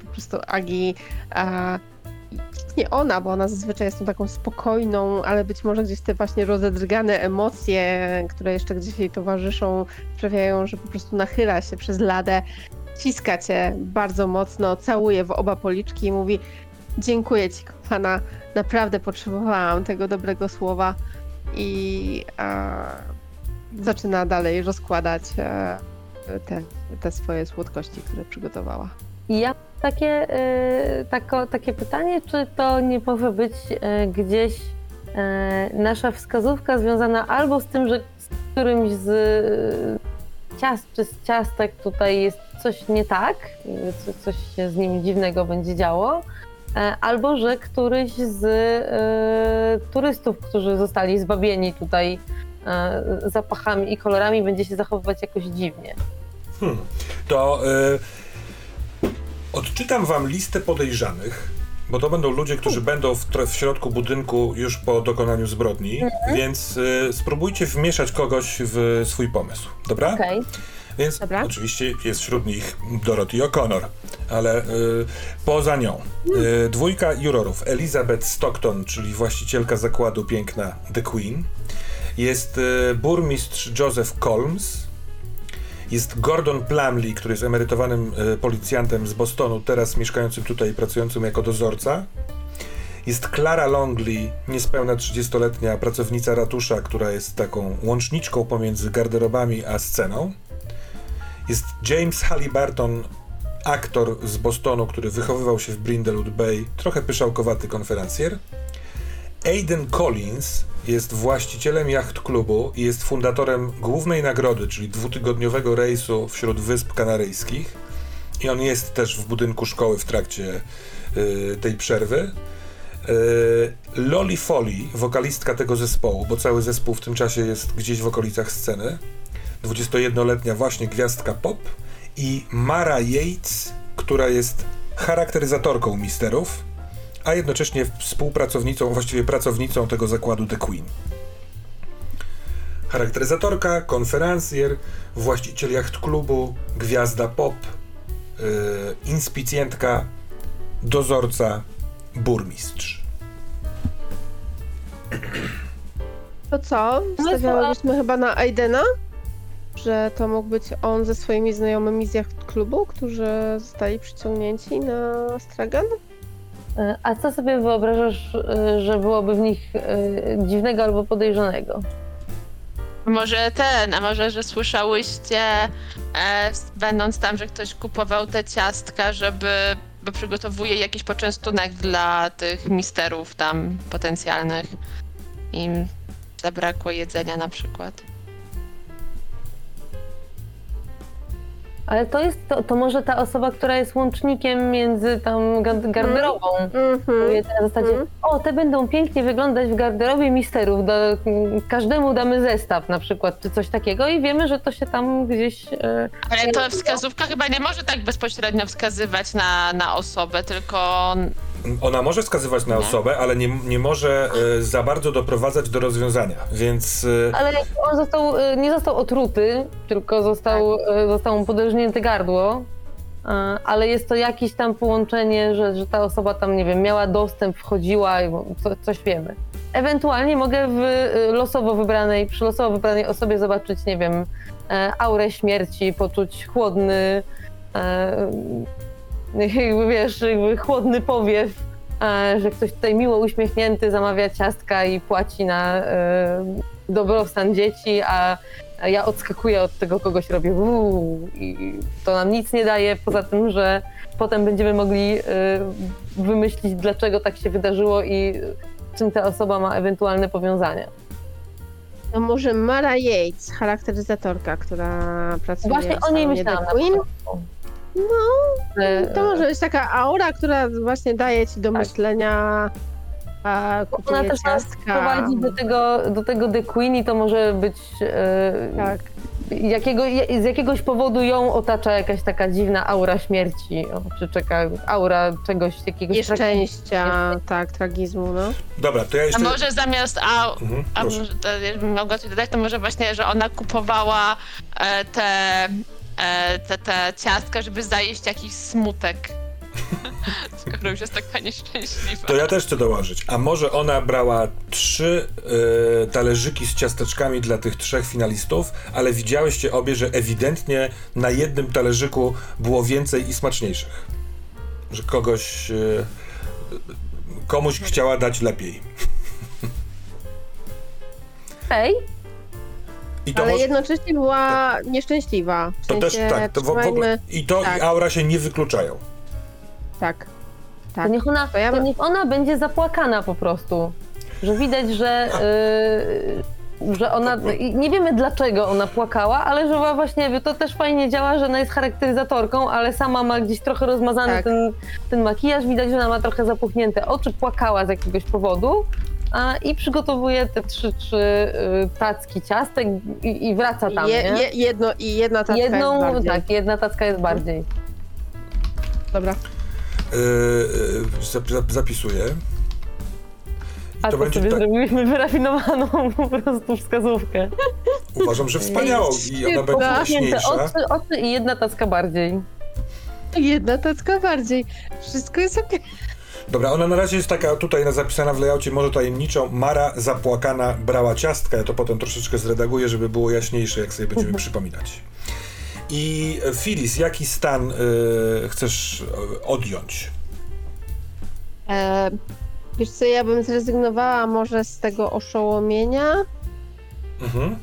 po prostu Agi a, nie ona, bo ona zazwyczaj jest tą taką spokojną, ale być może gdzieś te właśnie rozedrgane emocje, które jeszcze gdzieś jej towarzyszą, sprawiają, że po prostu nachyla się przez ladę, ciska cię bardzo mocno, całuje w oba policzki i mówi dziękuję ci, kochana, naprawdę potrzebowałam tego dobrego słowa i a, zaczyna dalej rozkładać e, te, te swoje słodkości, które przygotowała. Ja takie, e, tako, takie pytanie, czy to nie może być e, gdzieś e, nasza wskazówka związana albo z tym, że z którymś z ciast czy z ciastek tutaj jest coś nie tak, co- coś się z nim dziwnego będzie działo, albo że któryś z turystów, którzy zostali zbawieni tutaj zapachami i kolorami, będzie się zachowywać jakoś dziwnie. Hmm. To y, odczytam wam listę podejrzanych, Bo to będą ludzie, którzy będą w, w środku budynku już po dokonaniu zbrodni, więc y, spróbujcie wmieszać kogoś w swój pomysł, dobra? Okej. Więc Dobra. oczywiście jest wśród nich Dorothy O'Connor, ale y, poza nią y, dwójka jurorów. Elizabeth Stockton, czyli właścicielka zakładu piękna The Queen. Jest y, burmistrz Joseph Colmes. Jest Gordon Plumley, który jest emerytowanym y, policjantem z Bostonu, teraz mieszkającym tutaj i pracującym jako dozorca. Jest Clara Longley, niespełna 30-letnia pracownica ratusza, która jest taką łączniczką pomiędzy garderobami a sceną. Jest James Halliburton, aktor z Bostonu, który wychowywał się w Brindlewood Bay, trochę pyszałkowaty konferencjer. Aiden Collins jest właścicielem jacht klubu i jest fundatorem głównej nagrody, czyli dwutygodniowego rejsu wśród Wysp Kanaryjskich. I on jest też w budynku szkoły w trakcie y, tej przerwy. Y, Loli Foley, wokalistka tego zespołu, bo cały zespół w tym czasie jest gdzieś w okolicach sceny. 21-letnia właśnie gwiazdka pop i Mara Yates, która jest charakteryzatorką misterów, a jednocześnie współpracownicą, właściwie pracownicą tego zakładu The Queen. Charakteryzatorka, konferencjer, właściciel jacht klubu, gwiazda pop, yy, inspicjentka, dozorca, burmistrz. To co? Stawiałybyśmy chyba na Aidena? Że to mógł być on ze swoimi znajomymi z jacht klubu, którzy zostali przyciągnięci na stragan? A co sobie wyobrażasz, e, że byłoby w nich e, dziwnego albo podejrzanego? Może ten, a może, że słyszałyście, e, będąc tam, że ktoś kupował te ciastka, żeby, bo przygotowuje jakiś poczęstunek dla tych misterów tam potencjalnych. Im zabrakło jedzenia na przykład. Ale to jest, to, to może ta osoba, która jest łącznikiem między tam gard- garderobą. Mhm. Mówię na zasadzie, Mhm. o, te będą pięknie wyglądać w garderobie misterów, do, każdemu damy zestaw na przykład, czy coś takiego i wiemy, że to się tam gdzieś... E, Ale to wskazówka chyba nie może tak bezpośrednio wskazywać na, na osobę, tylko Ona może wskazywać na osobę, ale nie, nie może e, za bardzo doprowadzać do rozwiązania, więc e, ale on został, e, nie został otruty, tylko został, e, zostało mu podrażnięte gardło, ale jest to jakieś tam połączenie, że, że ta osoba tam, nie wiem, miała dostęp, wchodziła i co, coś wiemy. Ewentualnie mogę w losowo wybranej, przy losowo wybranej osobie zobaczyć, nie wiem, aurę śmierci, poczuć chłodny, jakby wiesz, jakby chłodny powiew, e, że ktoś tutaj miło uśmiechnięty zamawia ciastka i płaci na e, dobrostan dzieci, a ja odskakuję od tego kogoś, robię uuu, i to nam nic nie daje, poza tym, że potem będziemy mogli e, wymyślić, dlaczego tak się wydarzyło i czym ta osoba ma ewentualne powiązania. No może Mara Yates, charakteryzatorka, która pracuje Właśnie o niej myślałam. No, E, to może być taka aura, która właśnie daje ci do Tak. myślenia, a Ona też nas prowadzi do tego, do tego The Queen i to może być e, Tak. jakiego, z jakiegoś powodu ją otacza jakaś taka dziwna aura śmierci, o, czy czeka aura czegoś, jakiegoś Nieszczęścia, tak, tragizmu, no. dobra, to ja a jeszcze... może zamiast a, Mhm, a może, to, mogła coś dodać, to może właśnie, że ona kupowała e, te, e, te, te ciastka, żeby zajeść jakiś smutek. Skoro już jest taka nieszczęśliwa. To ja też chcę dołożyć. A może ona brała trzy e, talerzyki z ciasteczkami dla tych trzech finalistów, ale widziałyście obie, że ewidentnie na jednym talerzyku było więcej i smaczniejszych. Że kogoś. E, komuś chciała dać lepiej. Hej, I to Ale może, jednocześnie była nieszczęśliwa. W to też tak. To w, w ogóle, I to tak. i aura się nie wykluczają. Tak. to Tak. niech ona, To ja- to niech ona będzie zapłakana po prostu. Że widać, że, y, że ona. Nie wiemy dlaczego ona płakała, ale że wa- właśnie to też fajnie działa, że ona jest charakteryzatorką, ale sama ma gdzieś trochę rozmazany Tak. ten, ten makijaż. Widać, że ona ma trochę zapuchnięte oczy, płakała z jakiegoś powodu. A, I przygotowuje te trzy, trzy y, tacki ciastek i, i wraca tam. Je, nie? je, jedno i jedna tacka jest Jedną, bardziej. tak, jedna tacka jest bardziej. Dobra. Yy, zap- zap- zapisuję. A to, będzie sobie tak, zrobiliśmy wyrafinowaną po prostu wskazówkę. uważam, że wspaniałą i ona będzie Tak. Jaśniejsza. oczy, oczy i jedna tacka bardziej. Jedna tacka bardziej. Wszystko jest okej. Dobra, ona na razie jest taka tutaj zapisana w layoutie może tajemniczą. Mara zapłakana brała ciastka. Ja to potem troszeczkę zredaguję, żeby było jaśniejsze, jak sobie będziemy przypominać. I e, Filis, jaki stan y, chcesz e, odjąć? E, wiesz co, ja bym zrezygnowała może z tego oszołomienia, Mhm.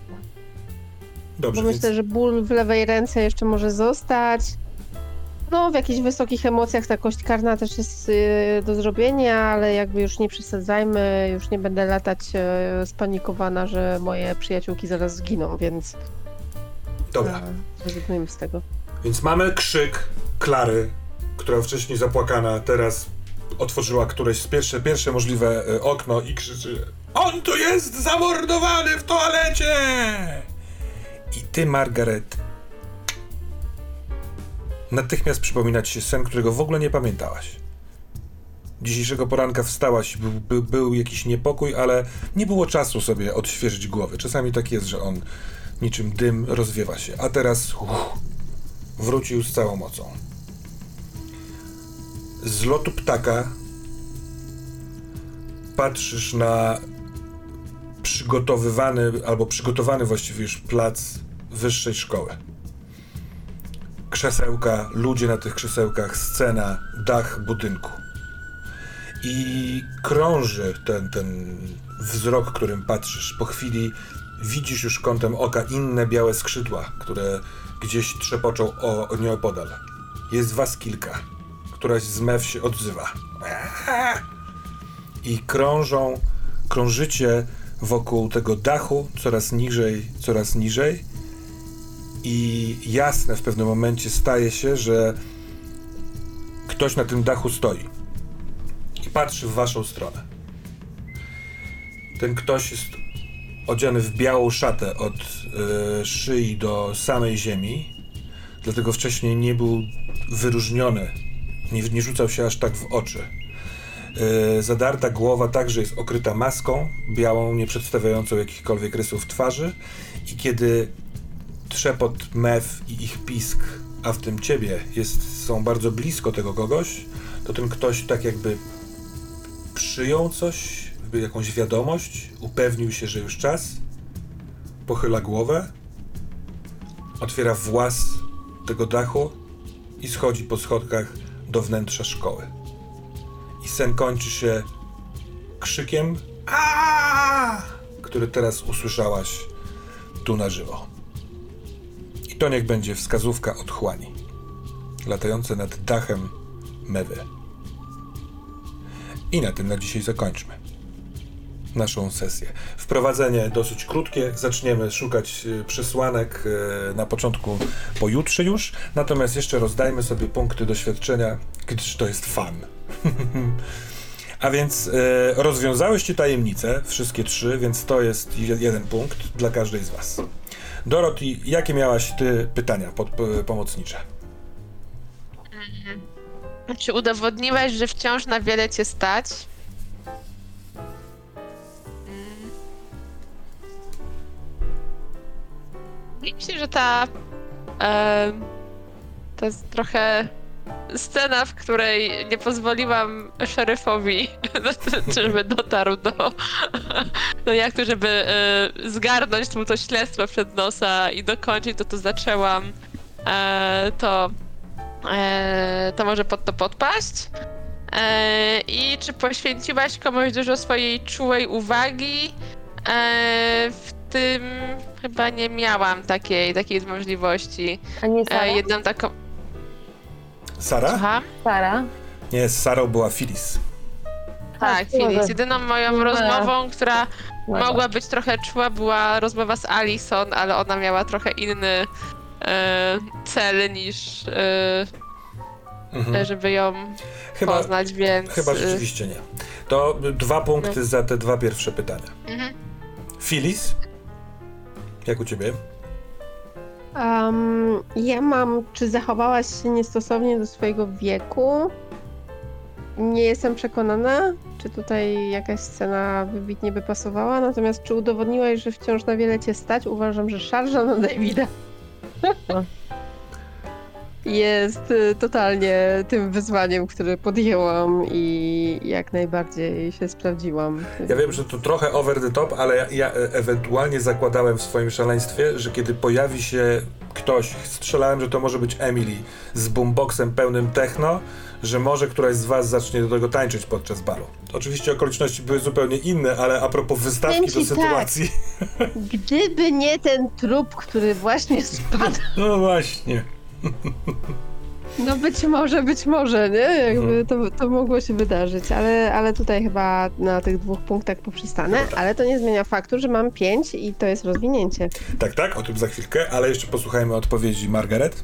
Dobrze, bo więc myślę, że ból w lewej ręce jeszcze może zostać. No, w jakichś wysokich emocjach ta kość karna też jest y, do zrobienia, ale jakby już nie przesadzajmy, już nie będę latać y, spanikowana, że moje przyjaciółki zaraz zginą, więc dobra. e, zrezygnujmy z tego. Więc mamy krzyk Klary, która wcześniej zapłakana, teraz otworzyła któreś z pierwsze, pierwsze możliwe e, okno i krzyczy On tu jest zamordowany w toalecie! I ty, Margaret, natychmiast przypomina ci się sen, którego w ogóle nie pamiętałaś. Dzisiejszego poranka wstałaś, był, jakiś niepokój, ale nie było czasu sobie odświeżyć głowy. Czasami tak jest, że on niczym dym rozwiewa się. A teraz wrócił z całą mocą. Z lotu ptaka patrzysz na przygotowywany, albo przygotowany właściwie już plac wyższej szkoły. Krzesełka, ludzie na tych krzesełkach, scena, dach budynku. I krąży ten, ten wzrok, którym patrzysz. Po chwili widzisz już kątem oka inne białe skrzydła, które gdzieś trzepoczą o, o nieopodal. Jest was kilka. Któraś z mew się odzywa. I krążą, krążycie wokół tego dachu, coraz niżej, coraz niżej. I jasne w pewnym momencie staje się, że ktoś na tym dachu stoi i patrzy w waszą stronę. Ten ktoś jest odziany w białą szatę od e, szyi do samej ziemi, dlatego wcześniej nie był wyróżniony, nie, nie rzucał się aż tak w oczy. E, zadarta głowa także jest okryta maską białą, nie przedstawiającą jakichkolwiek rysów twarzy i kiedy trzepot mew i ich pisk, a w tym ciebie jest, są bardzo blisko tego kogoś, to ten ktoś tak jakby przyjął coś, jakąś wiadomość, upewnił się, że już czas, pochyla głowę, otwiera włas tego dachu i schodzi po schodkach do wnętrza szkoły. I sen kończy się krzykiem który teraz usłyszałaś tu na żywo. To niech będzie wskazówka otchłani, latające nad dachem mewy. I na tym na dzisiaj zakończmy naszą sesję. Wprowadzenie dosyć krótkie. Zaczniemy szukać e, przesłanek e, na początku pojutrze już. Natomiast jeszcze rozdajmy sobie punkty doświadczenia, gdyż to jest fan. A więc e, rozwiązałyście tajemnice, wszystkie trzy, więc to jest je- jeden punkt dla każdej z was. Dorothy, jakie miałaś ty pytania pod, p- pomocnicze? Czy udowodniłeś, że wciąż na wiele cię stać? Mm. Myślę, że ta. em, to jest trochę scena, w której nie pozwoliłam szeryfowi, żeby dotarł do, do jachtu, żeby e, zgarnąć mu to śledztwo przed nosa i dokończyć to, to zaczęłam. E, to e, to może pod to podpaść. E, I czy poświęciłaś komuś dużo swojej czułej uwagi? E, w tym chyba nie miałam takiej, takiej możliwości. A nie Sara? E, jedną taką. Sara? Słucham? Sara? Nie, z Sarą była Phyllis. Tak, może. Phyllis. Jedyną moją rozmową, która Może. mogła być trochę czuła, była rozmowa z Alison, ale ona miała trochę inny e, cel niż e, Mhm. żeby ją Chyba, poznać, więc. chyba e, rzeczywiście nie. To dwa punkty za te dwa pierwsze pytania. mhm. Phyllis? Jak u ciebie? Um, ja mam, czy zachowałaś się niestosownie do swojego wieku? nie jestem przekonana, czy tutaj jakaś scena wybitnie by pasowała, natomiast czy udowodniłaś, że wciąż na wiele cię stać? Uważam, że szarża na Davida jest y, totalnie tym wyzwaniem, które podjęłam i jak najbardziej się sprawdziłam. Ja wiem, że to trochę over the top, ale ja, ja ewentualnie zakładałem w swoim szaleństwie, że kiedy pojawi się ktoś, strzelałem, że to może być Emily z boomboxem pełnym techno, że może któraś z was zacznie do tego tańczyć podczas balu. Oczywiście okoliczności były zupełnie inne, ale a propos wystawki Powiem do ci tak. sytuacji. Gdyby nie ten trup, który właśnie spadł, No właśnie. No być może, być może, nie? Jakby Mhm. to, to mogło się wydarzyć, ale, ale tutaj chyba na tych dwóch punktach poprzestanę, ale to nie zmienia faktu, że mam pięć i to jest rozwinięcie. Tak, tak, o tym za chwilkę, ale jeszcze posłuchajmy odpowiedzi Margaret.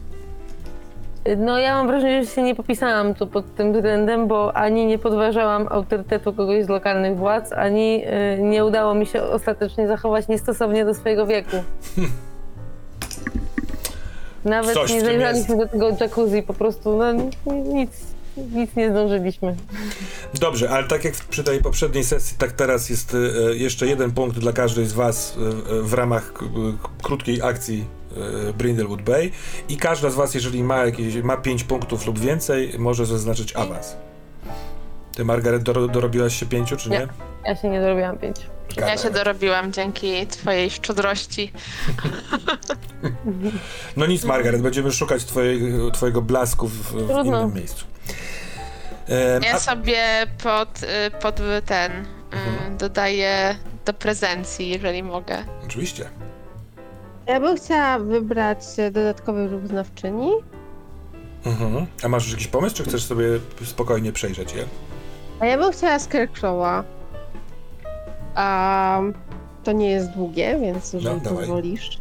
No ja mam wrażenie, że się nie popisałam tu pod tym względem, bo ani nie podważałam autorytetu kogoś z lokalnych władz, ani y, nie udało mi się ostatecznie zachować niestosownie do swojego wieku. Nawet Coś w nie tym zajrzeliśmy do tego jacuzzi, po prostu no, nic, nic nie zdążyliśmy. Dobrze, ale tak jak w- przy tej poprzedniej sesji, tak teraz jest e, jeszcze jeden punkt dla każdej z was e, e, w ramach k- k- krótkiej akcji e, Brindlewood Bay i każda z was, jeżeli ma jakieś, ma 5 punktów lub więcej, może zaznaczyć awans. Ty, Margaret, doro, dorobiłaś się pięciu, czy nie? Nie. Ja się nie dorobiłam Ja się dorobiłam dzięki twojej szczodrości. No nic, Margaret, będziemy szukać twojej, twojego blasku w, w innym miejscu. E, Ja a, sobie pod, y, pod ten y, Mhm. dodaję do prezencji, jeżeli mogę. oczywiście. Ja bym chciała wybrać dodatkowy ruch znawczyni. Mhm. A masz już jakiś pomysł, czy chcesz sobie spokojnie przejrzeć je? A ja bym chciała Scarecrow'a. A to nie jest długie, więc jeżeli No, pozwolisz.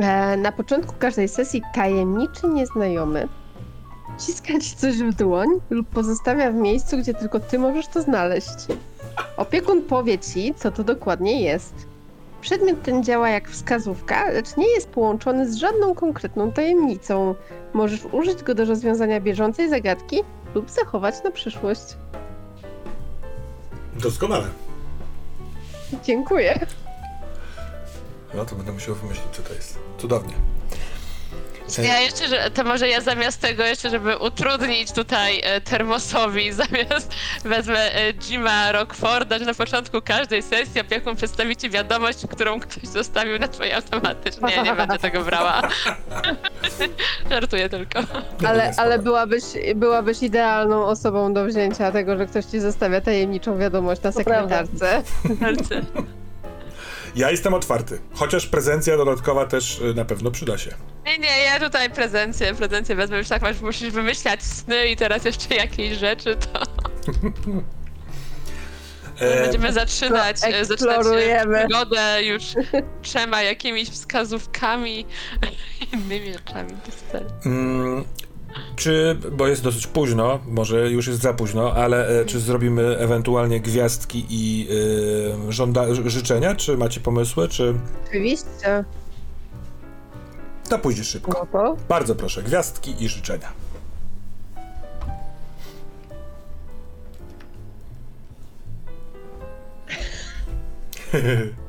E, na początku każdej sesji tajemniczy nieznajomy wciska ci coś w dłoń lub pozostawia w miejscu, gdzie tylko ty możesz to znaleźć. Opiekun powie ci, co to dokładnie jest. Przedmiot ten działa jak wskazówka, lecz nie jest połączony z żadną konkretną tajemnicą. Możesz użyć go do rozwiązania bieżącej zagadki lub zachować na przyszłość. Doskonale. Dziękuję. No to będę musiał wymyślić, co to jest. Cudownie. Ja jeszcze, że, to może ja zamiast tego jeszcze, żeby utrudnić tutaj e, termosowi, zamiast wezmę e, Jima Rockforda, że na początku każdej sesji opiekun przedstawi ci wiadomość, którą ktoś zostawił na twojej automatycznej. Nie, nie będę tego brała. Żartuję tylko. Ale, ale byłabyś, byłabyś idealną osobą do wzięcia tego, że ktoś ci zostawia tajemniczą wiadomość na sekretarce. Ja jestem otwarty, chociaż prezencja dodatkowa też y, na pewno przyda się. Nie, nie, ja tutaj prezencję, prezencję wezmę już tak, masz, musisz wymyślać sny i teraz jeszcze jakieś rzeczy, to E, będziemy zaczynać, e, zaczynać przygodę już trzema jakimiś wskazówkami, innymi rzeczami. mm, czy, bo jest dosyć późno, może już jest za późno, ale e, czy zrobimy ewentualnie gwiazdki i y, żąda, życzenia? Czy macie pomysły? Czy Oczywiście. to pójdzie szybko? No to Bardzo proszę, gwiazdki i życzenia.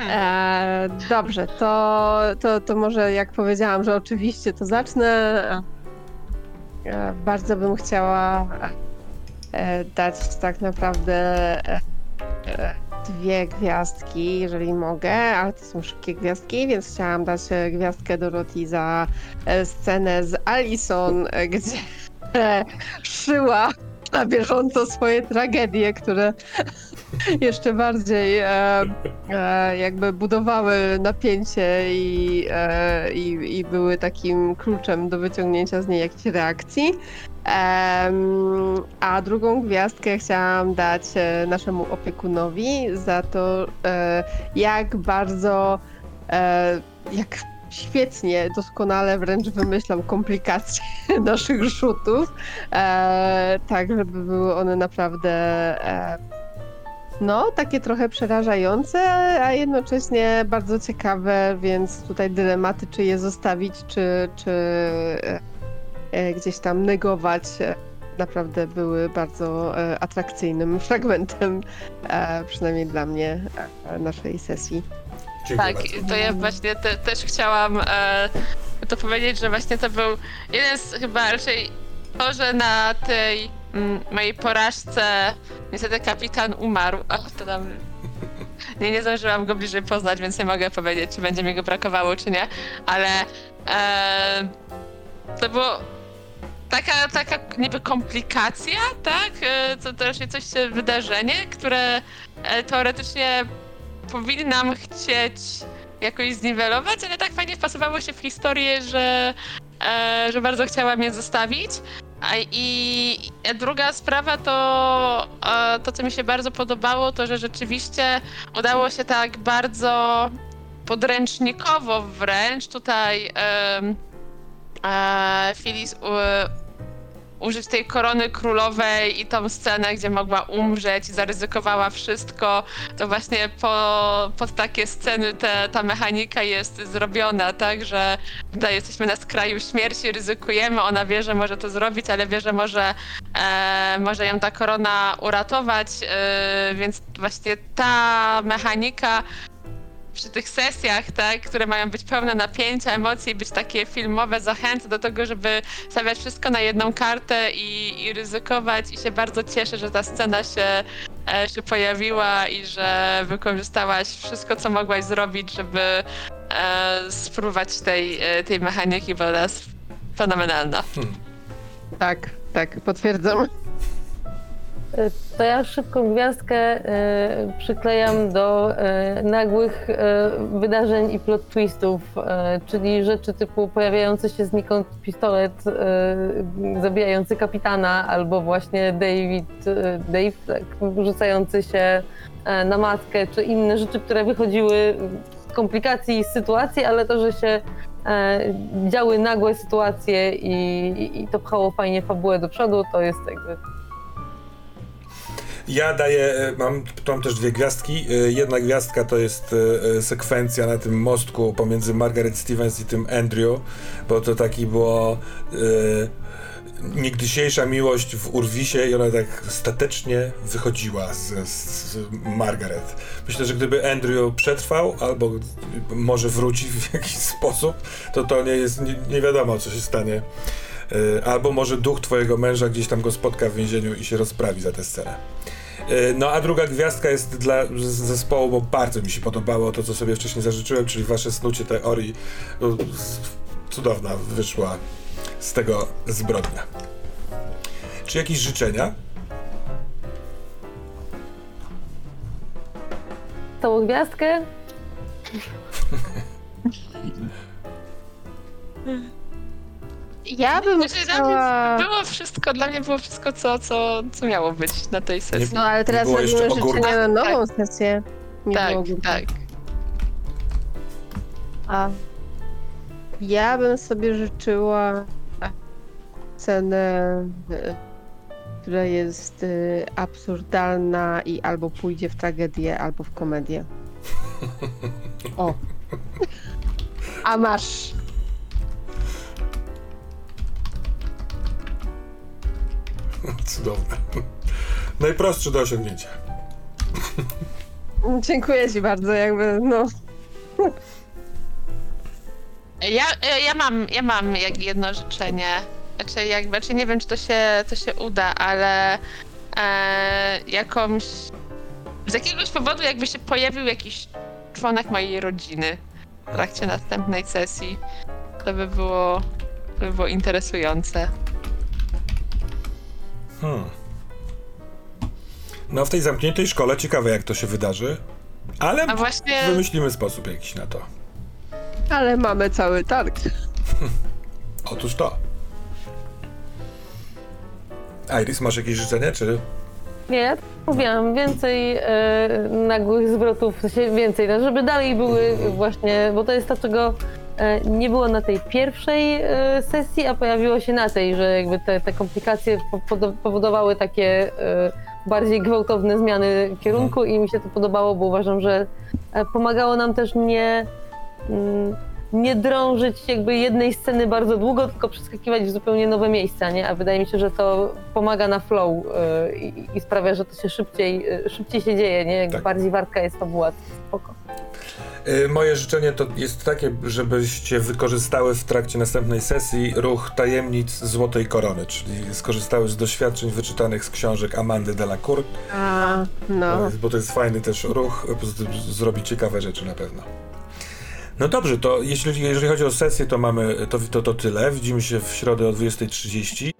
E, dobrze, to, to, to może jak powiedziałam, że oczywiście to zacznę. E, bardzo bym chciała e, dać tak naprawdę e, e, dwie gwiazdki, jeżeli mogę, ale to są szybkie gwiazdki, więc chciałam dać e, gwiazdkę Dorothy za scenę z Alison, gdzie szyła na bieżąco swoje tragedie, które jeszcze bardziej e, e, jakby budowały napięcie i, e, i, i były takim kluczem do wyciągnięcia z niej jakiejś reakcji. A drugą gwiazdkę chciałam dać e, naszemu opiekunowi za to, e, jak bardzo, e, jak świetnie, doskonale wręcz wymyślam komplikacje naszych rzutów, e, tak żeby były one naprawdę e, no, takie trochę przerażające, a jednocześnie bardzo ciekawe, więc tutaj dylematy, czy je zostawić, czy, czy e, e, gdzieś tam negować, e, naprawdę były bardzo atrakcyjnym fragmentem, przynajmniej dla mnie, naszej sesji. Dziękuję Tak, bardzo. to ja właśnie te, też chciałam e, to powiedzieć, że właśnie to był jeden z chyba raczej to, że na tej mojej porażce niestety kapitan umarł, a to tam nie, nie zdążyłam go bliżej poznać, więc nie mogę powiedzieć, czy będzie mi go brakowało, czy nie, ale e, to było taka, taka niby komplikacja, tak? E, To też coś się wydarzenie, które e, teoretycznie powinnam chcieć jakoś zniwelować, ale tak fajnie wpasowało się w historię, że, e, że bardzo chciałam je zostawić. I druga sprawa to e, to, co mi się bardzo podobało, to że rzeczywiście udało się tak bardzo podręcznikowo wręcz tutaj em, e, Phyllis u, użyć tej korony królowej i tą scenę, gdzie mogła umrzeć i zaryzykowała wszystko, to właśnie po, pod takie sceny te, ta mechanika jest zrobiona, tak, że tutaj jesteśmy na skraju śmierci, ryzykujemy, ona wie, że może to zrobić, ale wie, że może, e, może ją ta korona uratować, e, więc właśnie ta mechanika przy tych sesjach, tak, które mają być pełne napięcia, emocji, być takie filmowe, zachęca do tego, żeby stawiać wszystko na jedną kartę i, i ryzykować i się bardzo cieszę, że ta scena się, e, się pojawiła i że wykorzystałaś wszystko, co mogłaś zrobić, żeby e, spróbować tej, e, tej mechaniki, bo ona jest fenomenalna. Tak, tak, potwierdzam. E, To ja szybką gwiazdkę e, przyklejam do e, nagłych wydarzeń i plot twistów, czyli rzeczy typu pojawiający się znikąd pistolet zabijający kapitana, albo właśnie David, Dave tak, rzucający się na matkę, czy inne rzeczy, które wychodziły z komplikacji z sytuacji, ale to, że się działy nagłe sytuacje i- i to pchało fajnie fabułę do przodu, to jest jakby Ja daję, e, mam, też dwie gwiazdki. E, Jedna gwiazdka to jest e, sekwencja na tym mostku pomiędzy Margaret Stevens i tym Andrew, bo to taki było niegdysiejsza miłość w Urwisie i ona tak statecznie wychodziła z, z, z Margaret. Myślę, że gdyby Andrew przetrwał, albo może wróci w jakiś sposób, to to nie jest, nie, nie wiadomo co się stanie. Albo może duch twojego męża gdzieś tam go spotka w więzieniu i się rozprawi za tę scenę. E, No a druga gwiazdka jest dla zespołu, bo bardzo mi się podobało to, co sobie wcześniej zażyczyłem, czyli wasze snucie teorii. No, Cudowna wyszła z tego zbrodnia. Czy jakieś życzenia? całą gwiazdkę. Ja bym Znaczy, dla mnie chciała... było wszystko, dla mnie było wszystko, co, co, co miało być na tej sesji. No ale teraz było jeszcze robimy życzenia na nową sesję. Nie tak, było tak. A ja bym sobie życzyła scenę, y, która jest y, absurdalna i albo pójdzie w tragedię, albo w komedię. O. A masz. Cudowne. Najprostsze do osiągnięcia. Dziękuję ci bardzo, jakby, no. Ja, ja mam, ja mam jak jedno życzenie. Znaczy, jakby, znaczy nie wiem, czy to się, to się uda, ale e, jakąś. Z jakiegoś powodu, jakby się pojawił jakiś członek mojej rodziny w trakcie następnej sesji, to by było, to by było interesujące. Hmm. No w tej zamkniętej szkole ciekawe jak to się wydarzy, ale A właśnie. wymyślimy sposób jakiś na to. Ale mamy cały targ. Otóż to. Iris, masz jakieś życzenie, czy... Nie, ja mówiłam, więcej e, nagłych zwrotów, więcej, no, żeby dalej były właśnie, bo to jest to, czego nie było na tej pierwszej e, sesji, a pojawiło się na tej, że jakby te, te komplikacje powodowały takie e, bardziej gwałtowne zmiany kierunku i mi się to podobało, bo uważam, że e, pomagało nam też nie, mm, nie drążyć jakby jednej sceny bardzo długo, tylko przeskakiwać w zupełnie nowe miejsca, nie? A wydaje mi się, że to pomaga na flow i, i sprawia, że to się szybciej, szybciej się dzieje, nie? Jak Tak. bardziej wartka jest fabuła, to spoko. Y, Moje życzenie to jest takie, żebyście wykorzystały w trakcie następnej sesji ruch tajemnic Złotej Korony, czyli skorzystały z doświadczeń wyczytanych z książek Amandy Delacour, A, no. bo to jest fajny też ruch, zrobi ciekawe rzeczy na pewno. No dobrze, to jeśli, jeżeli chodzi o sesję, to mamy to, to, to tyle. Widzimy się w środę o 20.30.